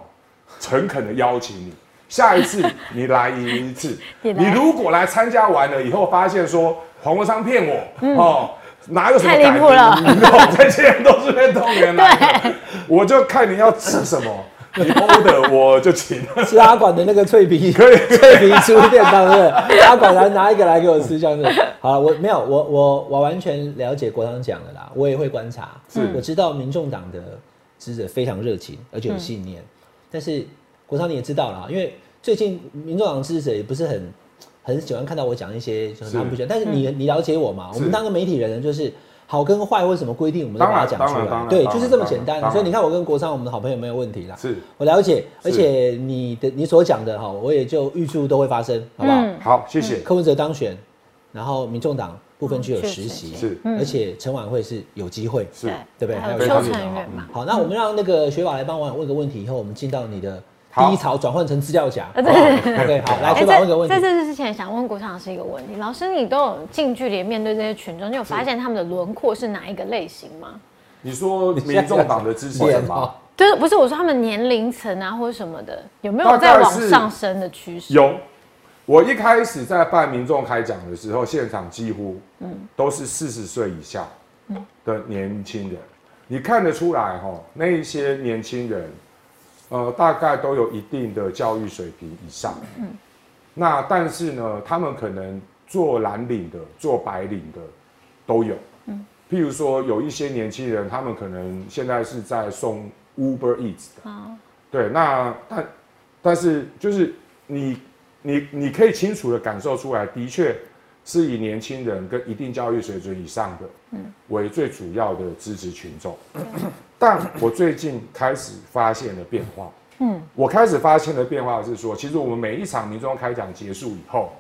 诚恳的邀请你。下一次你来赢一次，你如果来参加完了以后，发现说黄国昌骗我，哦，哪有什么太离谱了改变 哦这些人都是被动员来的，我就看你要吃什么，你 order 我就请。吃阿管的那个脆皮，可以脆皮猪便当是不是？阿管来拿一个来给我吃，这样子。好了，我没有，我我我完全了解国昌讲的啦，我也会观察，是。我知道民众党的支持者非常热情，而且有信念。但是国昌你也知道啦，因为最近民众党支持者也不是很很喜欢看到我讲一些就是他们不喜欢，但是你你了解我嘛？我们当个媒体人呢，就是。好跟坏或什么规定，我们都把它讲出来。对，就是这么简单。所以你看，我跟国昌，我们的好朋友没有问题啦。是我了解，而且你的你所讲的哈，我也就预祝都会发生，好不好？嗯好，谢谢。柯文哲当选，然后民众党部分区有嗯实习，是而且陈晚会是有机会，是对不对？还有邱非常成远嘛，好，那我们让那个学宝来帮网友问个问题，以后我们进到你的好第一槽转换成资料夹。啊对对对 OK，好，来哎雪宝问个问题在。在这之前，想问国昌老师一个问题：老师，你都有近距离面对这些群众，你有发现他们的轮廓是哪一个类型吗？你说民众党的支持者吗？就是不是我说他们年龄层啊或者什么的，有没有在往上升的趋势？有，我一开始在办民众开讲的时候，现场几乎嗯都是四十岁以下的年轻人，你看得出来哈、那一些年轻人，呃，大概都有一定的教育水平以上。那但是呢，他们可能做蓝领的、做白领的都有。譬如说，有一些年轻人，他们可能现在是在送 Uber Eats 的。对，那但但是就是你你你可以清楚的感受出来，的确是以年轻人跟一定教育水准以上的，为最主要的支持群众。但我最近开始发现了变化，嗯，我开始发现的变化是说，其实我们每一场民众开讲结束以后，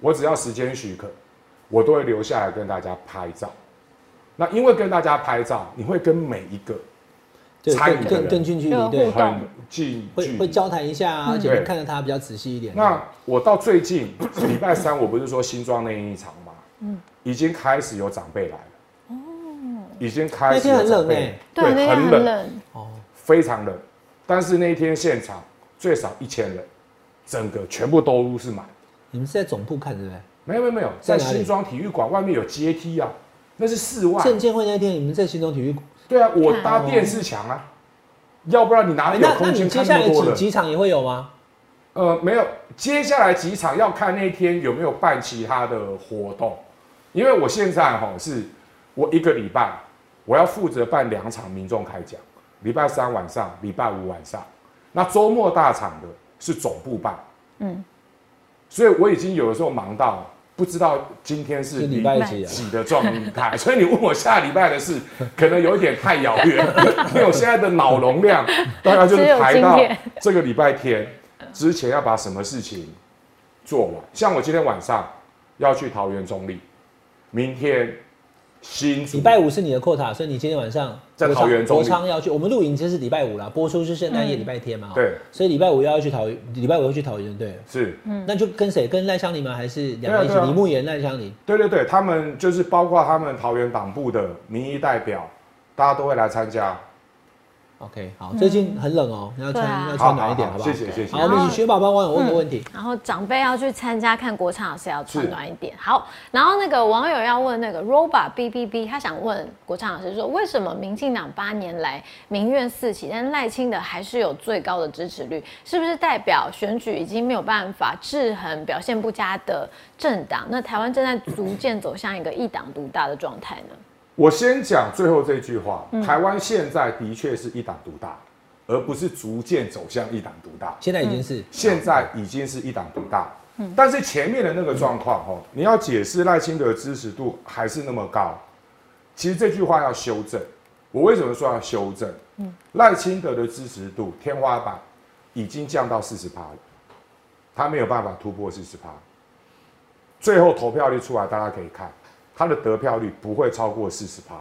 我只要时间许可，我都会留下来跟大家拍照。那因为跟大家拍照，你会跟每一个对，参与的更更人。更近距离，对很近距离。会会交谈一下啊，而且看着他比较仔细一点。那我到最近 礼拜三，我不是说新庄那一场吗？嗯，已经开始有长辈来了。哦，已经开始那天很冷对，很冷，哦，非常冷。但是那一天现场最少一千人，整个全部都是满。你们是在总部看对不对？没有没有没有，在新庄体育馆外面有阶梯啊，那是室外。证监会那天你们在新庄体育馆，对啊，我搭电视墙啊，要不然你哪里有空间你接下来看那么多人？几几场也会有吗？呃，没有，接下来几场要看那天有没有办其他的活动，因为我现在哈是，我一个礼拜我要负责办两场民众开讲，礼拜三晚上，礼拜五晚上，那周末大场的是总部办，嗯，所以我已经有的时候忙到不知道今天是是礼拜？几的状态，所以你问我下礼拜的事，可能有一点太遥远，因为我现在的脑容量 大概就是排到这个礼拜天之前要把什么事情做完。像我今天晚上要去桃园中立，明天新竹礼拜五是你的 quota，所以你今天晚上在桃园中国昌要去，我们录影就是礼拜五啦，播出是圣诞夜礼拜天嘛，对，所以礼拜五又要去桃园，礼拜五要去桃园，对，是，嗯那就跟谁？跟赖香林吗？还是两个一起？李慕言、赖香林，对对对，他们就是包括他们桃园党部的民意代表，大家都会来参加。OK，好，最近很冷哦，你要穿啊要穿暖一点，好不好？谢谢谢谢。好，我们雪宝帮网友问个问题，然后长辈要去参加看国唱老师要穿暖一点。好，然后那个网友要问那个 Roba B B B，他想问国唱老师说，为什么民进党八年来民怨四起，但赖清德还是有最高的支持率？是不是代表选举已经没有办法制衡表现不佳的政党？那台湾正在逐渐走向一个一党独大的状态呢？我先讲最后这句话，台湾现在的确是一党独大，而不是逐渐走向一党独大。现在已经是现在已经是一党独大，嗯但是前面的那个状况哦，你要解释赖清德的支持度还是那么高，其实这句话要修正。我为什么说要修正？赖清德的支持度天花板已经降到四十趴了，他没有办法突破四十趴。最后投票率出来，大家可以看，他的得票率不会超过四十趴。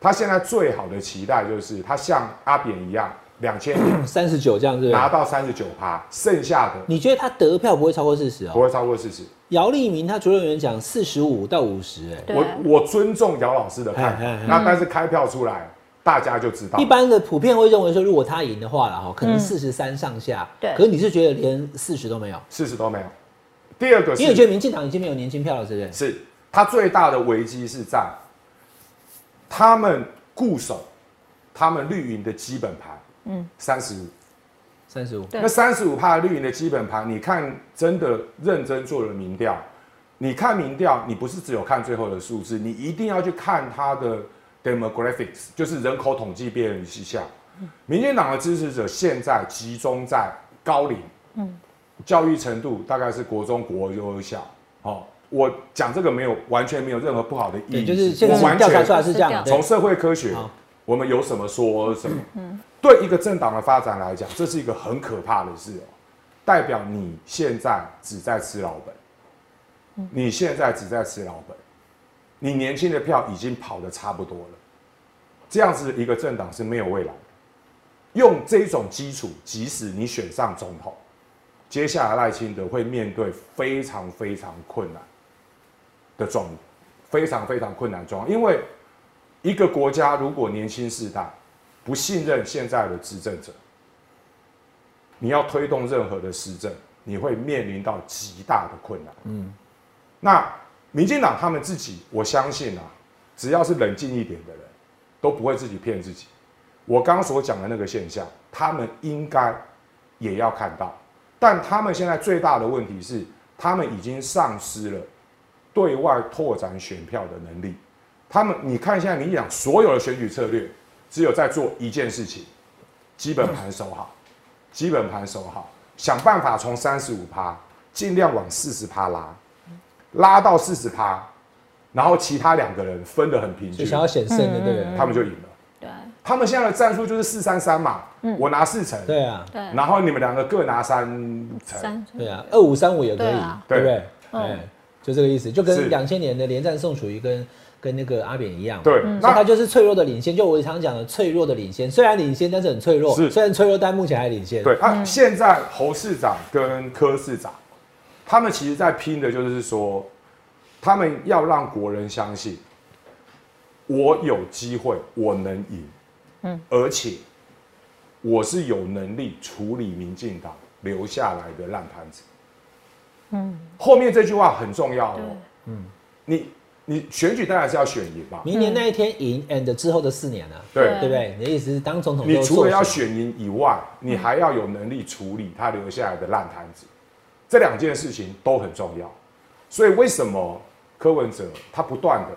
他现在最好的期待就是他像阿扁一样，两千年 三十九这样，子拿？到三十九趴，剩下的你觉得他得票不会超过四十哦？不会超过四十。姚立明他主任员讲四十五到五十，哎，对我我尊重姚老师的看法那但是开票出来，大家就知道一。般的普遍会认为说，如果他赢的话了哈，可能四十三上下。对可是你是觉得连四十都没有？四十都没有。第二个因为你觉得民进党已经没有年轻票了，是不是？是他最大的危机是在他们固守他们绿营的基本盘，嗯，三十五。三十五。那三十五帕绿营的基本盘，你看真的认真做了民调，你看民调，你不是只有看最后的数字，你一定要去看它的 demographics，就是人口统计变异现象。民进党的支持者现在集中在高龄，嗯，教育程度大概是国中、国幼小。哦，我讲这个没有完全没有任何不好的意对，义，就是现我完在调查全出来是这样从社会科学，我们有什么说什么。对一个政党的发展来讲，这是一个很可怕的事哦，代表你现在只在吃老本，你现在只在吃老本，你年轻的票已经跑得差不多了，这样子一个政党是没有未来的。用这种基础，即使你选上总统，接下来赖清德会面对非常非常困难的状，非常非常困难状况，因为一个国家如果年轻世代不信任现在的执政者，你要推动任何的施政，你会面临到极大的困难。嗯，那民进党他们自己，我相信啊，只要是冷静一点的人，都不会自己骗自己。我刚刚所讲的那个现象，他们应该也要看到，但他们现在最大的问题是，他们已经丧失了对外拓展选票的能力。他们，你看现在民进党所有的选举策略，只有在做一件事情：基本盘守好，基本盘守好，想办法从三十五趴尽量往四十趴拉，拉到四十趴，然后其他两个人分得很平均，就想要险胜的，对不对？他们就赢了。对他们现在的战术就是四三三嘛，我拿四成，对啊，对，然后你们两个各拿三成，三对啊，二五三五也可以对不对？嗯哎，就这个意思，就跟是。两千年的连战宋楚瑜跟跟那个阿扁一样，对，那他就是脆弱的领先，就我常讲的脆弱的领先，虽然领先，但是很脆弱。是。虽然脆弱，但目前还领先。对啊，现在侯市长跟柯市长，他们其实在拼的就是说，他们要让国人相信，我有机会，我能赢，嗯，而且我是有能力处理民进党留下来的烂摊子，嗯，后面这句话很重要哦，嗯，你你选举当然是要选赢嘛，明年那一天赢，and 之后的四年呢、啊？对。对不对？你的意思是当总统你除了要受选。选赢以外，你还要有能力处理他留下来的烂摊子，这两件事情都很重要。所以为什么柯文哲他不断的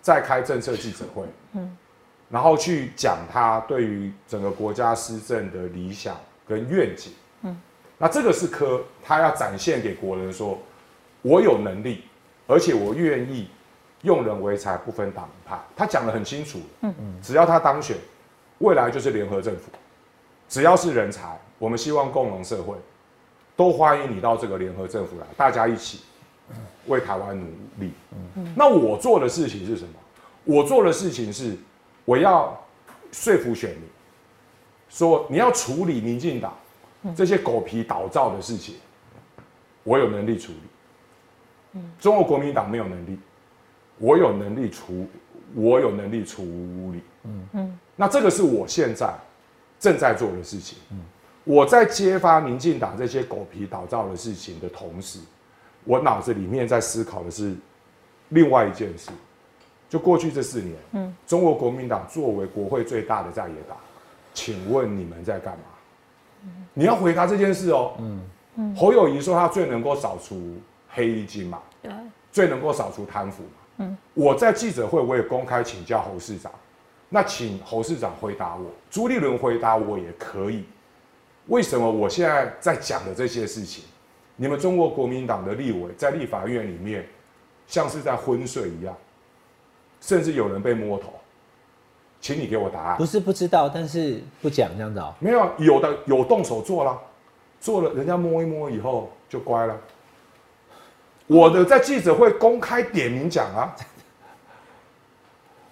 在开政策记者会，嗯，然后去讲他对于整个国家施政的理想跟愿景，嗯，那这个是科他要展现给国人说，我有能力，而且我愿意用人为才，不分党派。他讲得很清楚，嗯嗯，只要他当选，未来就是联合政府，只要是人才，我们希望共荣社会，都欢迎你到这个联合政府来，大家一起为台湾努力。那我做的事情是什么？我做的事情是，我要说服选民，说你要处理民进党这些狗皮倒灶的事情，我有能力处理。中国国民党没有能力，我有能力处，我有能力处理。嗯嗯，那这个是我现在正在做的事情。嗯，我在揭发民进党这些狗皮倒灶的事情的同时，我脑子里面在思考的是另外一件事。就过去这四年，嗯，中国国民党作为国会最大的在野党，请问你们在干嘛？你要回答这件事哦。嗯，侯友谊说他最能够扫除黑金嘛，对，最能够扫除贪腐嘛。嗯，我在记者会我也公开请教侯市长，那请侯市长回答我，朱立伦回答我也可以。为什么我现在在讲的这些事情，你们中国国民党的立委在立法院里面像是在昏睡一样，甚至有人被摸头，请你给我答案不。是不知道，但是不讲这样子哦、没有，有的有动手做了，做了，人家摸一摸以后就乖了。我的在记者会公开点名讲啊。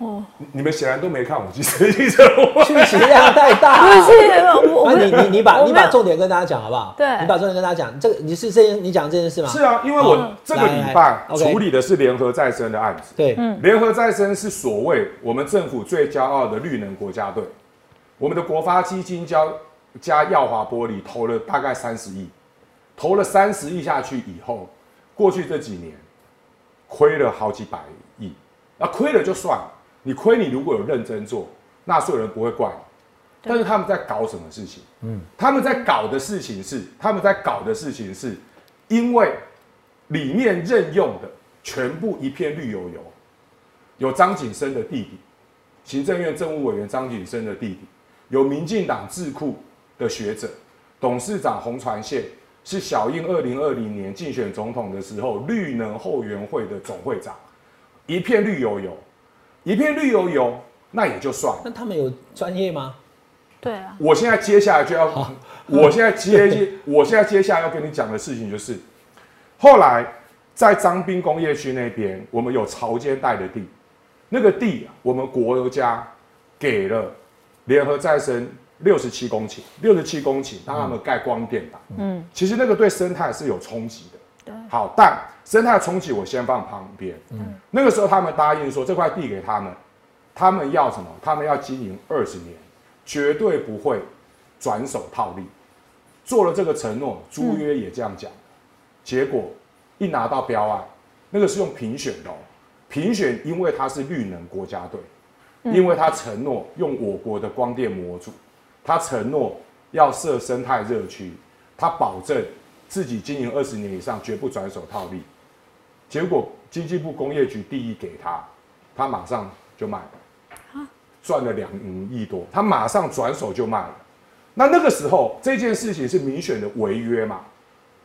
哦，你你们显然都没看我记者 记者会。讯息量太大。不是我我那你你你把你把重点跟大家讲好不好？对你把重点跟大家讲。这个你是这件你讲这件事吗？是啊，因为我好这个礼拜处理的是联合再生的案子。对，联合再生是所谓我们政府最骄傲的绿能国家队，我们的国发基金加加耀华玻璃投了大概三十亿，投了三十亿下去以后，过去这几年亏了好几百亿，那亏了就算了，你亏你如果有认真做，纳税人不会怪你。但是他们在搞什么事情？嗯，他们在搞的事情是，他们在搞的事情是，因为里面任用的全部一片绿油油，有张景生的弟弟，行政院政务委员张景生的弟弟，有民进党智库的学者，董事长洪传宪是小英二零二零年竞选总统的时候绿能后援会的总会长，一片绿油油，一片绿油油，那也就算了。那他们有专业吗？对啊，我现在接下来就要，我现在接，我现在接下来要跟你讲的事情就是，后来在张滨工业区那边，我们有潮间带的地，那个地啊我们国家给了联合再生六十七公顷，六十七公顷让他们盖光电板，嗯，其实那个对生态是有冲击的，对好，但生态冲击我先放旁边，嗯，那个时候他们答应说这块地给他们，他们要什么？他们要经营二十年。绝对不会转手套利。做了这个承诺，租约也这样讲，结果一拿到标案，那个是用评选的哦，评选因为他是绿能国家队，因为他承诺用我国的光电模组，他承诺要设生态热区，他保证自己经营二十年以上绝不转手套利，结果经济部工业局第一给他，他马上就卖了，赚了两亿多，他马上转手就卖了。那那个时候这件事情是明显的违约嘛，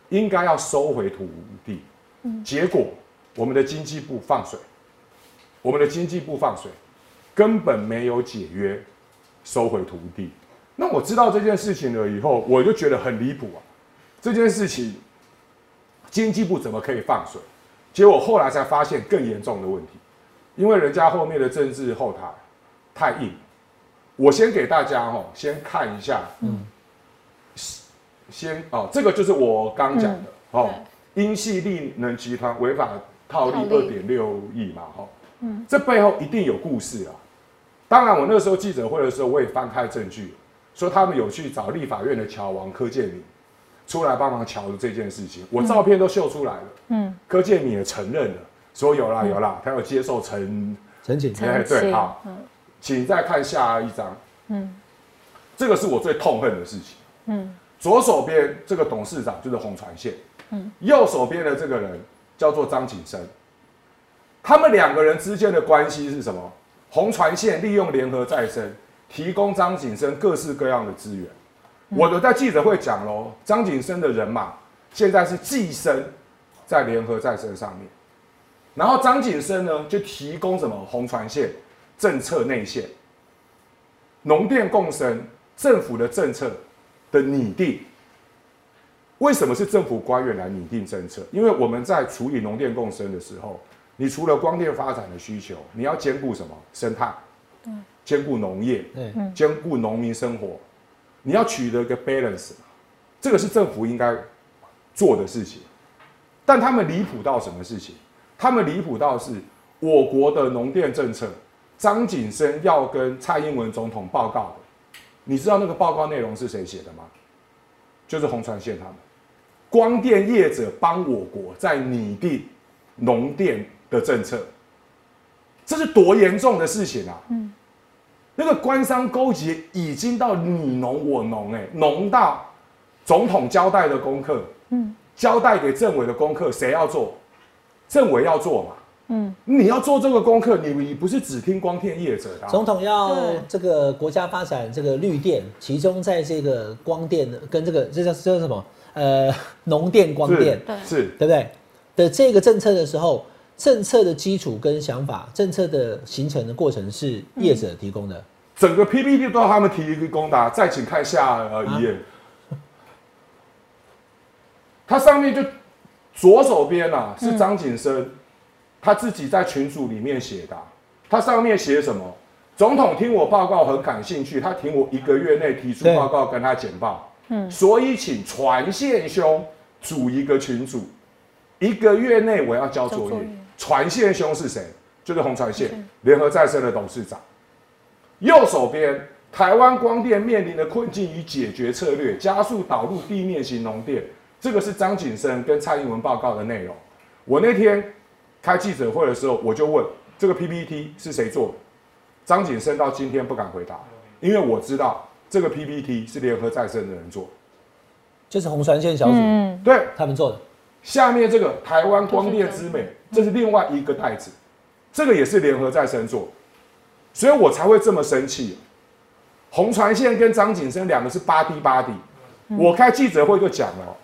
应该要收回土地，结果我们的经济部放水，我们的经济部放水，根本没有解约，收回土地。那我知道这件事情了以后，我就觉得很离谱啊！这件事情，经济部怎么可以放水？结果后来才发现更严重的问题，因为人家后面的政治后台太硬。我先给大家哦，先看一下，嗯，先哦，这个就是我刚讲的哦，英系力能集团违法套利。二点六亿嘛，哈，嗯，这背后一定有故事啊。当然，我那时候记者会的时候，我也翻开证据，说他们有去找立法院的乔王柯建明出来帮忙瞧的这件事情，我照片都秀出来了，嗯，柯建敏也承认了，说有啦有啦，他要接受陈陈景，哎对，好。请再看下一张，嗯，这个是我最痛恨的事情，嗯，左手边这个董事长就是洪传宪，嗯，右手边的这个人叫做张景生，他们两个人之间的关系是什么？洪传宪利用联合再生提供张景生各式各样的资源，我都在记者会讲喽，张景生的人马现在是寄生在联合再生上面，然后张景生呢就提供什么红船线。政策内线，农电共生，政府的政策的拟定，为什么是政府官员来拟定政策？因为我们在处理农电共生的时候，你除了光电发展的需求，你要兼顾什么？生态，兼顾农业，兼顾农民生活，你要取得一个 balance，这个是政府应该做的事情。但他们离谱到什么事情？他们离谱到是我国的农电政策。张景生要跟蔡英文总统报告的，你知道那个报告内容是谁写的吗？就是洪传宪他们，光电业者帮我国在拟定农电的政策，这是多严重的事情啊！那个官商勾结已经到你农我农，哎，农到总统交代的功课，嗯，交代给政委的功课，谁要做？政委要做嘛？嗯，你要做这个功课，你你不是只听光电业者的。总统要这个国家发展这个绿电，其中在这个光电跟这个这叫这叫什么？呃，农电光电，是，对不对？的这个政策的时候，政策的基础跟想法，政策的形成的过程是业者提供的。整个 PPT 都要他们提供的。再请看下呃一页，它上面就左手边啊是张景生。他自己在群组里面写的，他上面写什么？总统听我报告很感兴趣，他听我一个月内提出报告跟他简报，嗯，所以请传线兄组一个群组，一个月内我要交作业。传线兄是谁？就是洪传线联合再生的董事长。右手边，台湾光电面临的困境与解决策略，加速导入地面型农电，这个是张景生跟蔡英文报告的内容。我那天。开记者会的时候，我就问这个 PPT 是谁做的？张景生到今天不敢回答，因为我知道这个 PPT 是联合再生的人做，就是红船线小组，对他们做的。下面这个台湾光电之美，这是另外一个袋子，这个也是联合再生做，所以我才会这么生气。红船线跟张景生两个是八滴八滴，我开记者会就讲了，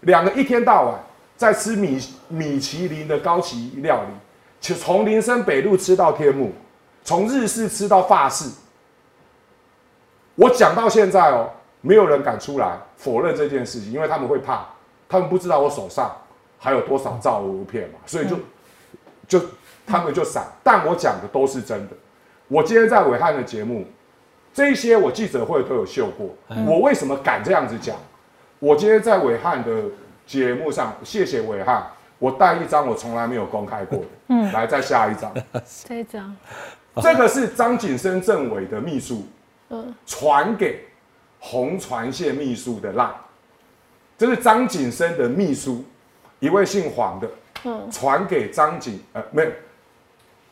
两个一天到晚。在吃米米其林的高级料理，从从林森北路吃到天幕，从日式吃到法式。我讲到现在哦，没有人敢出来否认这件事情，因为他们会怕，他们不知道我手上还有多少照片嘛，所以就就他们就散。但我讲的都是真的。我今天在伟汉的节目，这些我记者会都有秀过。我为什么敢这样子讲？我今天在伟汉的。节目上，谢谢伟汉，我带一张我从来没有公开过的，嗯，来再下一张，这一张，这个是张景生政委的秘书，嗯，传给红传线秘书的赖，这是张景生的秘书，一位姓黄的，嗯，传给张景呃没有，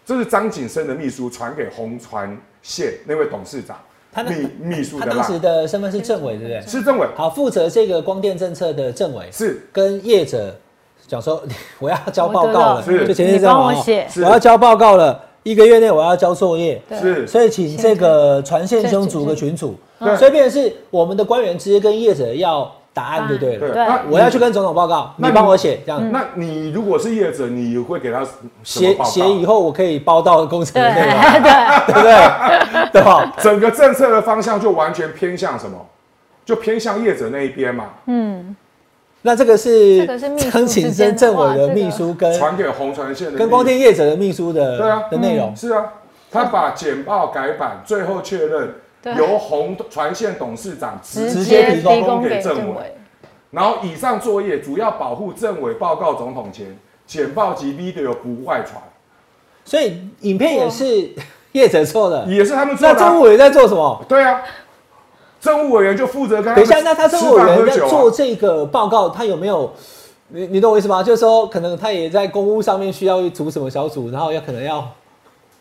这是张景生的秘书传给红传线那位董事长。他秘秘书他当时的身份是政委，对不对？是政委。好，负责这个光电政策的政委是。跟业者讲说，我要交报告了，是。就前天这样我写，我要交报告了，一个月内我要交作业，是，所以请这个传线兄组个群组，所以变成是我们的官员直接跟业者要。答案就对了，对那我要去跟总统报告，你帮我写这样。那你如果是业者，你会给他写写以后我可以包到工程内吗？对不对？对吧？整个政策的方向就完全偏向什么？就偏向业者那一边嘛。嗯，那这个是张景生政委的秘书跟传给红传线的跟光电业者的秘书的对啊的内容是啊，他把简报改版，最后确认。由红船线董事长直接提供给政委，然后以上作业主要保护政委报告总统前，简报及 video 不外传。所以影片也是业者做的，也是他们做的。那政务委员在做什么？对啊，政务委员就负责跟。等一下，那他政务委员在做这个报告，他有没有？你你懂我意思吗？就是说，可能他也在公务上面需要组什么小组，然后要可能要。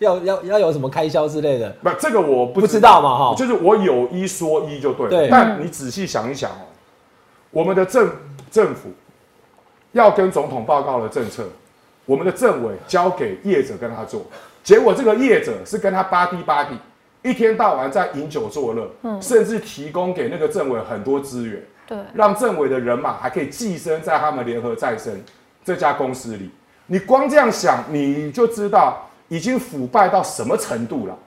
要要要有什么开销之类的？不，这个我不知道嘛，哈，就是我有一说一就对。对，但你仔细想一想哦，我们的政政府要跟总统报告的政策，我们的政委交给业者跟他做，结果这个业者是跟他巴蒂巴蒂，一天到晚在饮酒作乐，嗯，甚至提供给那个政委很多资源，对，让政委的人马还可以寄生在他们联合再生这家公司里。你光这样想，你就知道。已经腐败到什么程度了？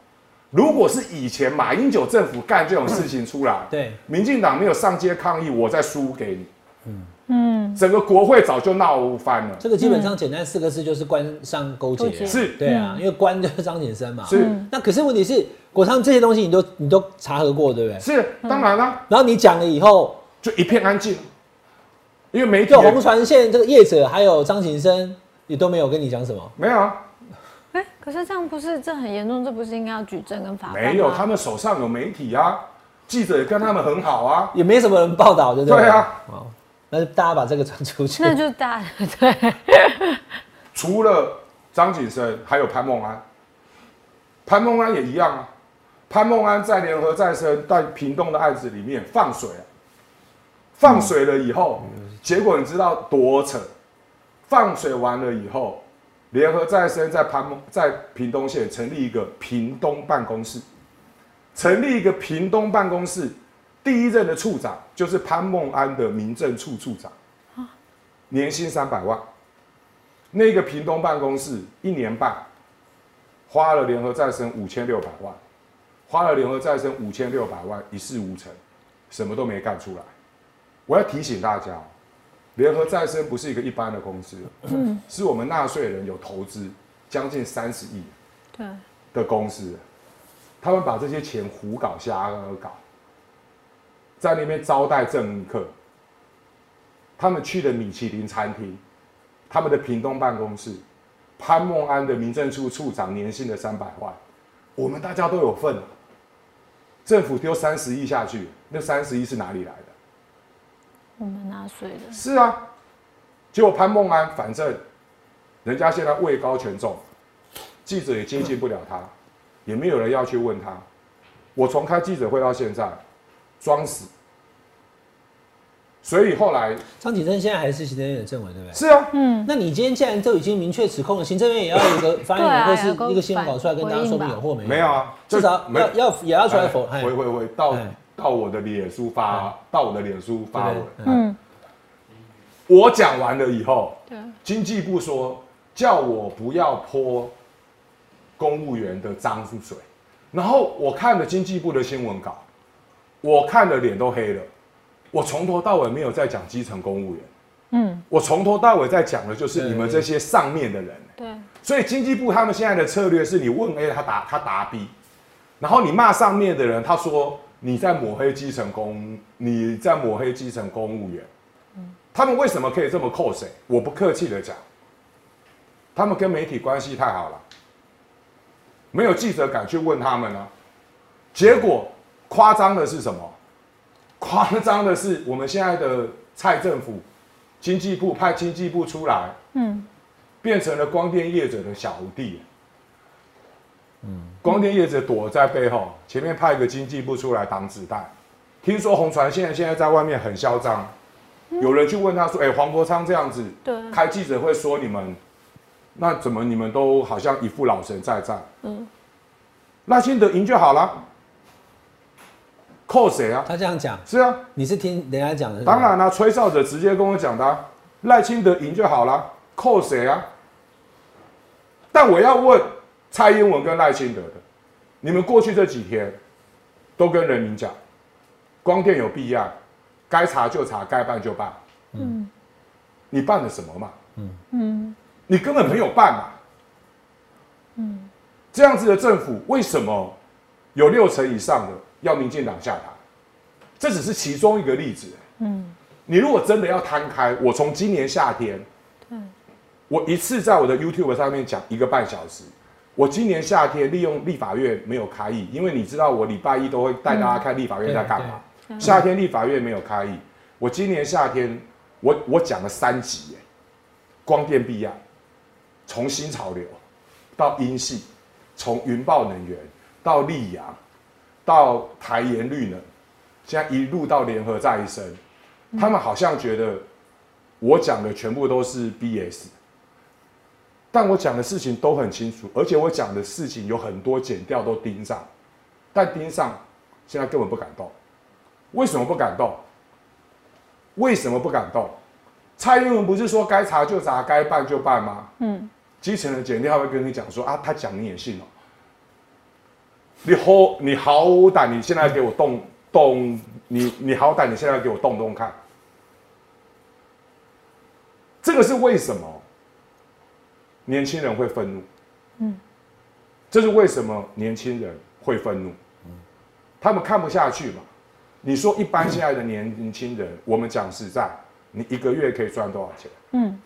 如果是以前马英九政府干这种事情出来，对，民进党没有上街抗议，我再输给你，嗯。嗯，整个国会早就闹翻了。这个基本上简单四个字就是官商勾结，是，对啊，因为官就是张景生嘛，是。那可是问题是，国昌这些东西你都你都查核过，对不对？是，当然了。然后你讲了以后，就一片安静，因为媒体红船线这个业者还有张景生也都没有跟你讲什么，没有啊。哎，可是这样不是这很严重？这不是应该要举证跟法办没有，他们手上有媒体啊，记者也跟他们很好啊，也没什么人报道，对不对？对啊，哦，那就大家把这个传出去，那就大对。除了张景生，还有潘孟安，潘孟安也一样啊。潘孟安在联合再生在屏东的案子里面放水，放水了以后，结果你知道多扯？放水完了以后。联合再生在潘在屏东县成立一个屏东办公室，成立一个屏东办公室，第一任的处长就是潘孟安的民政处处长，年薪三百万。那个屏东办公室一年半花了联合再生五千六百万，花了联合再生五千六百万一事无成，什么都没干出来。我要提醒大家。联合再生不是一个一般的公司，嗯，是我们纳税人有投资将近三十亿，对的公司，他们把这些钱胡搞瞎搞，在那边招待政客，他们去的米其林餐厅，他们的屏东办公室，潘孟安的民政处处长年薪的三百万，我们大家都有份，政府丢三十亿下去，那三十亿是哪里来的？我们纳税的是啊，结果潘孟安反正人家现在位高权重，记者也接近不了他，也没有人要去问他。我从开记者会到现在，装死。所以后来张启生现在还是行政院的政委，对不对？是啊，嗯。那你今天既然都已经明确指控了，行政院也要有一个发言人或是一个新闻稿出来跟大家说明有或没有？没有啊，至少要要也要出来否。回回回到。到我的脸书发，到我的脸书发文。嗯，我讲完了以后，经济部说叫我不要泼公务员的脏水，然后我看了经济部的新闻稿，我看的脸都黑了。我从头到尾没有在讲基层公务员，嗯，我从头到尾在讲的就是你们这些上面的人。对，所以经济部他们现在的策略是你问 A，他答他答 B，然后你骂上面的人，他说。你在抹黑基层公，你在抹黑基层公务员，他们为什么可以这么扣谁？我不客气的讲，他们跟媒体关系太好了，没有记者敢去问他们呢。结果夸张的是什么？夸张的是我们现在的蔡政府，经济部派经济部出来，嗯，变成了光电业者的小徒弟。嗯，光电业者躲在背后，前面派一个经济部出来挡子弹。听说红船现在现在在外面很嚣张，有人去问他说：“哎，黄国昌这样子，对，开记者会说你们，那怎么你们都好像一副老神在在？嗯，赖清德赢就好了，扣谁啊？他这样讲，是啊，你是听人家讲的？当然啦，吹哨者直接跟我讲的，赖清德赢就好了，扣谁啊？但我要问蔡英文跟赖清德的，你们过去这几天都跟人民讲。光电有弊案，该查就查，该办就办。嗯，你办了什么嘛？嗯嗯，你根本没有办嘛。嗯，这样子的政府为什么有六成以上的要民进党下台？这只是其中一个例子。嗯，你如果真的要摊开，我从今年夏天，我一次在我的 YouTube 上面讲一个半小时。我今年夏天利用立法院没有开议，因为你知道我礼拜一都会带大家看立法院在干嘛。夏天立法院没有开议，我今年夏天我我讲了三集，光电弊案，从新潮流到英系，从云豹能源到溧阳，到台盐绿能，现在一路到联合再生，他们好像觉得我讲的全部都是 BS，但我讲的事情都很清楚，而且我讲的事情有很多剪掉都盯上，但盯上现在根本不敢动。为什么不敢动？为什么不敢动？蔡英文不是说该查就查，该办就办吗？嗯，基层的检调会跟你讲说啊，他讲你也信哦。你好，你好歹你现在给我动动，你你好歹你现在给我动动看。这个是为什么？年轻人会愤怒。嗯，这是为什么年轻人会愤怒？他们看不下去嘛。你说一般现在的年轻人，我们讲实在，你一个月可以赚多少钱？嗯，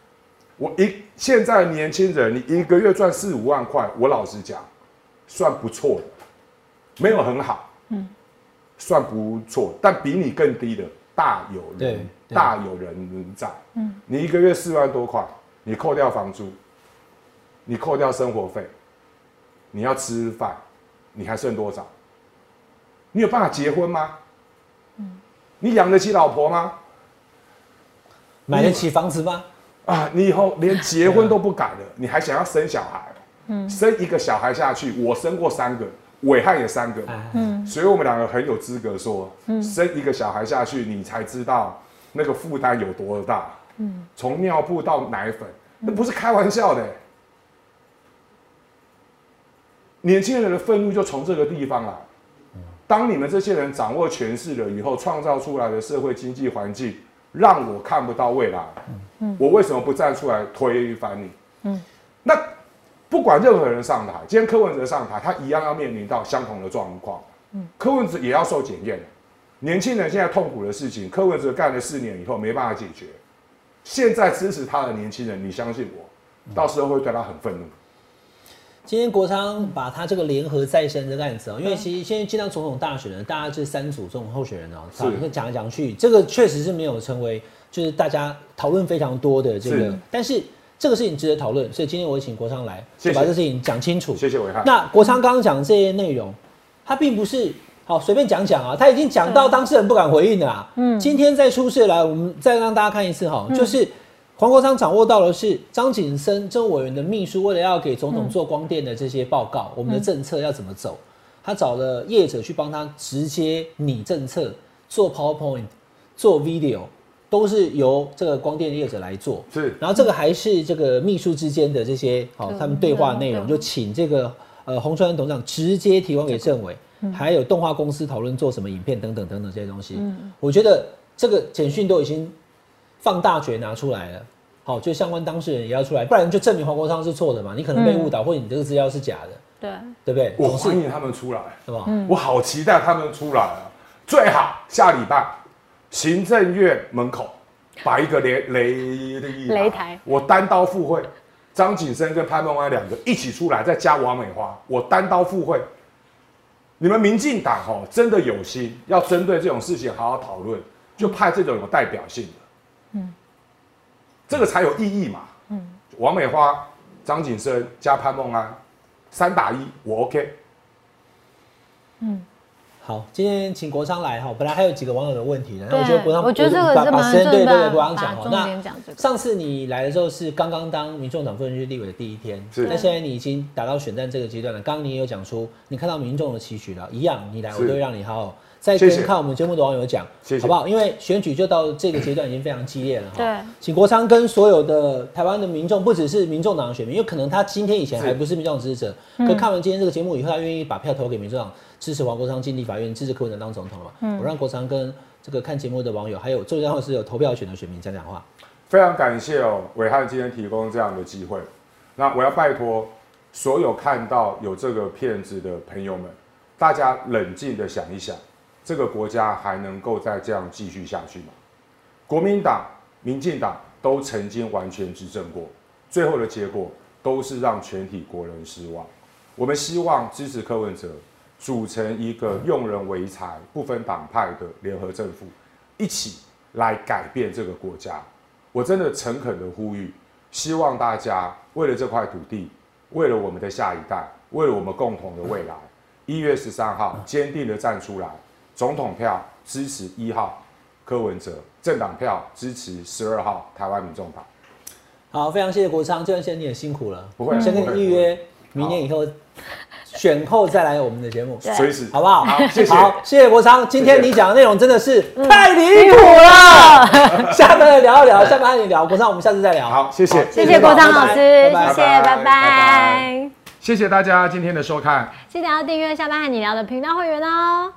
我一现在年轻人，你一个月赚四五万块，我老实讲，算不错的，没有很好，嗯，算不错，但比你更低的大有人，大有人在。嗯，你一个月四万多块，你扣掉房租，你扣掉生活费，你要吃饭，你还剩多少？你有办法结婚吗？你养得起老婆吗？买得起房子吗？啊，你以后连 结婚都不敢了，你还想要生小孩？嗯，生一个小孩下去，我生过三个，伟汉也三个，嗯，所以我们两个很有资格说，生一个小孩下去，你才知道那个负担有多大。嗯，从尿布到奶粉，那不是开玩笑的。年轻人的愤怒就从这个地方来。当你们这些人掌握权势了以后，创造出来的社会经济环境让我看不到未来。嗯，我为什么不站出来推翻你？嗯，那不管任何人上台，今天柯文哲上台，他一样要面临到相同的状况。嗯，柯文哲也要受检验。年轻人现在痛苦的事情，柯文哲干了四年以后没办法解决。现在支持他的年轻人，你相信我，到时候会对他很愤怒。今天国昌把他这个联合再生的案子哦，因为其实现在进到总统大选呢，大家这三组这种候选人哦，讲来讲去，这个确实是没有成为就是大家讨论非常多的这个，但是这个事情值得讨论，所以今天我请国昌来，就把这事情讲清楚。谢谢伟汉。那国昌刚刚讲这些内容，他并不是好随便讲讲啊，他已经讲到当事人不敢回应了。嗯，今天再出事来，我们再让大家看一次哈，就是。黄国昌掌握到的是张景生政务委员的秘书，为了要给总统做光电的这些报告，我们的政策要怎么走？他找了业者去帮他直接拟政策，做 PowerPoint，做 video，都是由这个光电业者来做。是，然后这个还是这个秘书之间的这些好，他们对话内容就请这个呃洪川董事长直接提供给政委，还有动画公司讨论做什么影片等等等等这些东西。嗯，我觉得这个简讯都已经。放大决拿出来了，好，就相关当事人也要出来，不然就证明黄国昌是错的嘛？你可能被误导，或者你这个资料是假的，对对不对？我欢迎他们出来，是吧？嗯我好期待他们出来啊！最好下礼拜行政院门口摆一个雷雷擂台，我单刀赴会，张景生跟潘孟安两个一起出来，再加王美花，我单刀赴会，你们民进党哦，真的有心要针对这种事情好好讨论，就派这种有代表性的，嗯，这个才有意义嘛。嗯，王美花、张景生加潘梦安，三打一，我 OK。嗯好，今天请国昌来哈，本来还有几个网友的问题呢，那我觉得对国昌，我觉得这个把是蛮把时间对对对国昌讲哈。那上次你来的时候是刚刚当民众党副人区立委的第一天，是那现在你已经打到选战这个阶段了。刚刚你也有讲出，你看到民众的期许了，一样你来，我都会让你好好再跟看我们节目的网友讲，谢谢好不好？因为选举就到这个阶段已经非常激烈了哈。对请国昌跟所有的台湾的民众，不只是民众党的选民，因为可能他今天以前是还不是民众党支持者，可看完今天这个节目以后，他愿意把票投给民众党，支持王国昌进立法院，支持柯文哲当总统了嘛？我让国昌跟这个看节目的网友，还有最重要的是有投票权的选民讲讲话。非常感谢哦，伟汉今天提供这样的机会。那我要拜托所有看到有这个片子的朋友们，大家冷静的想一想，这个国家还能够再这样继续下去吗？国民党、民进党都曾经完全执政过，最后的结果都是让全体国人失望。我们希望支持柯文哲，组成一个用人为才、不分党派的联合政府，一起来改变这个国家。我真的诚恳的呼吁，希望大家为了这块土地，为了我们的下一代，为了我们共同的未来，一月十三号坚定的站出来，总统票支持一号柯文哲，政党票支持十二号台湾民众党。好，非常谢谢国昌，这段时间你也辛苦了，不会先跟你预约，明年以后选后再来我们的节目。对随时好不好？好谢谢好，谢谢国昌。今天你讲的内容真的是太离谱了。下班来聊一聊，下班和你聊。国昌，我们下次再聊。好，谢谢，谢谢国昌老师，谢谢，拜拜拜拜拜。谢谢大家今天的收看。记得要订阅下班和你聊的频道会员哦。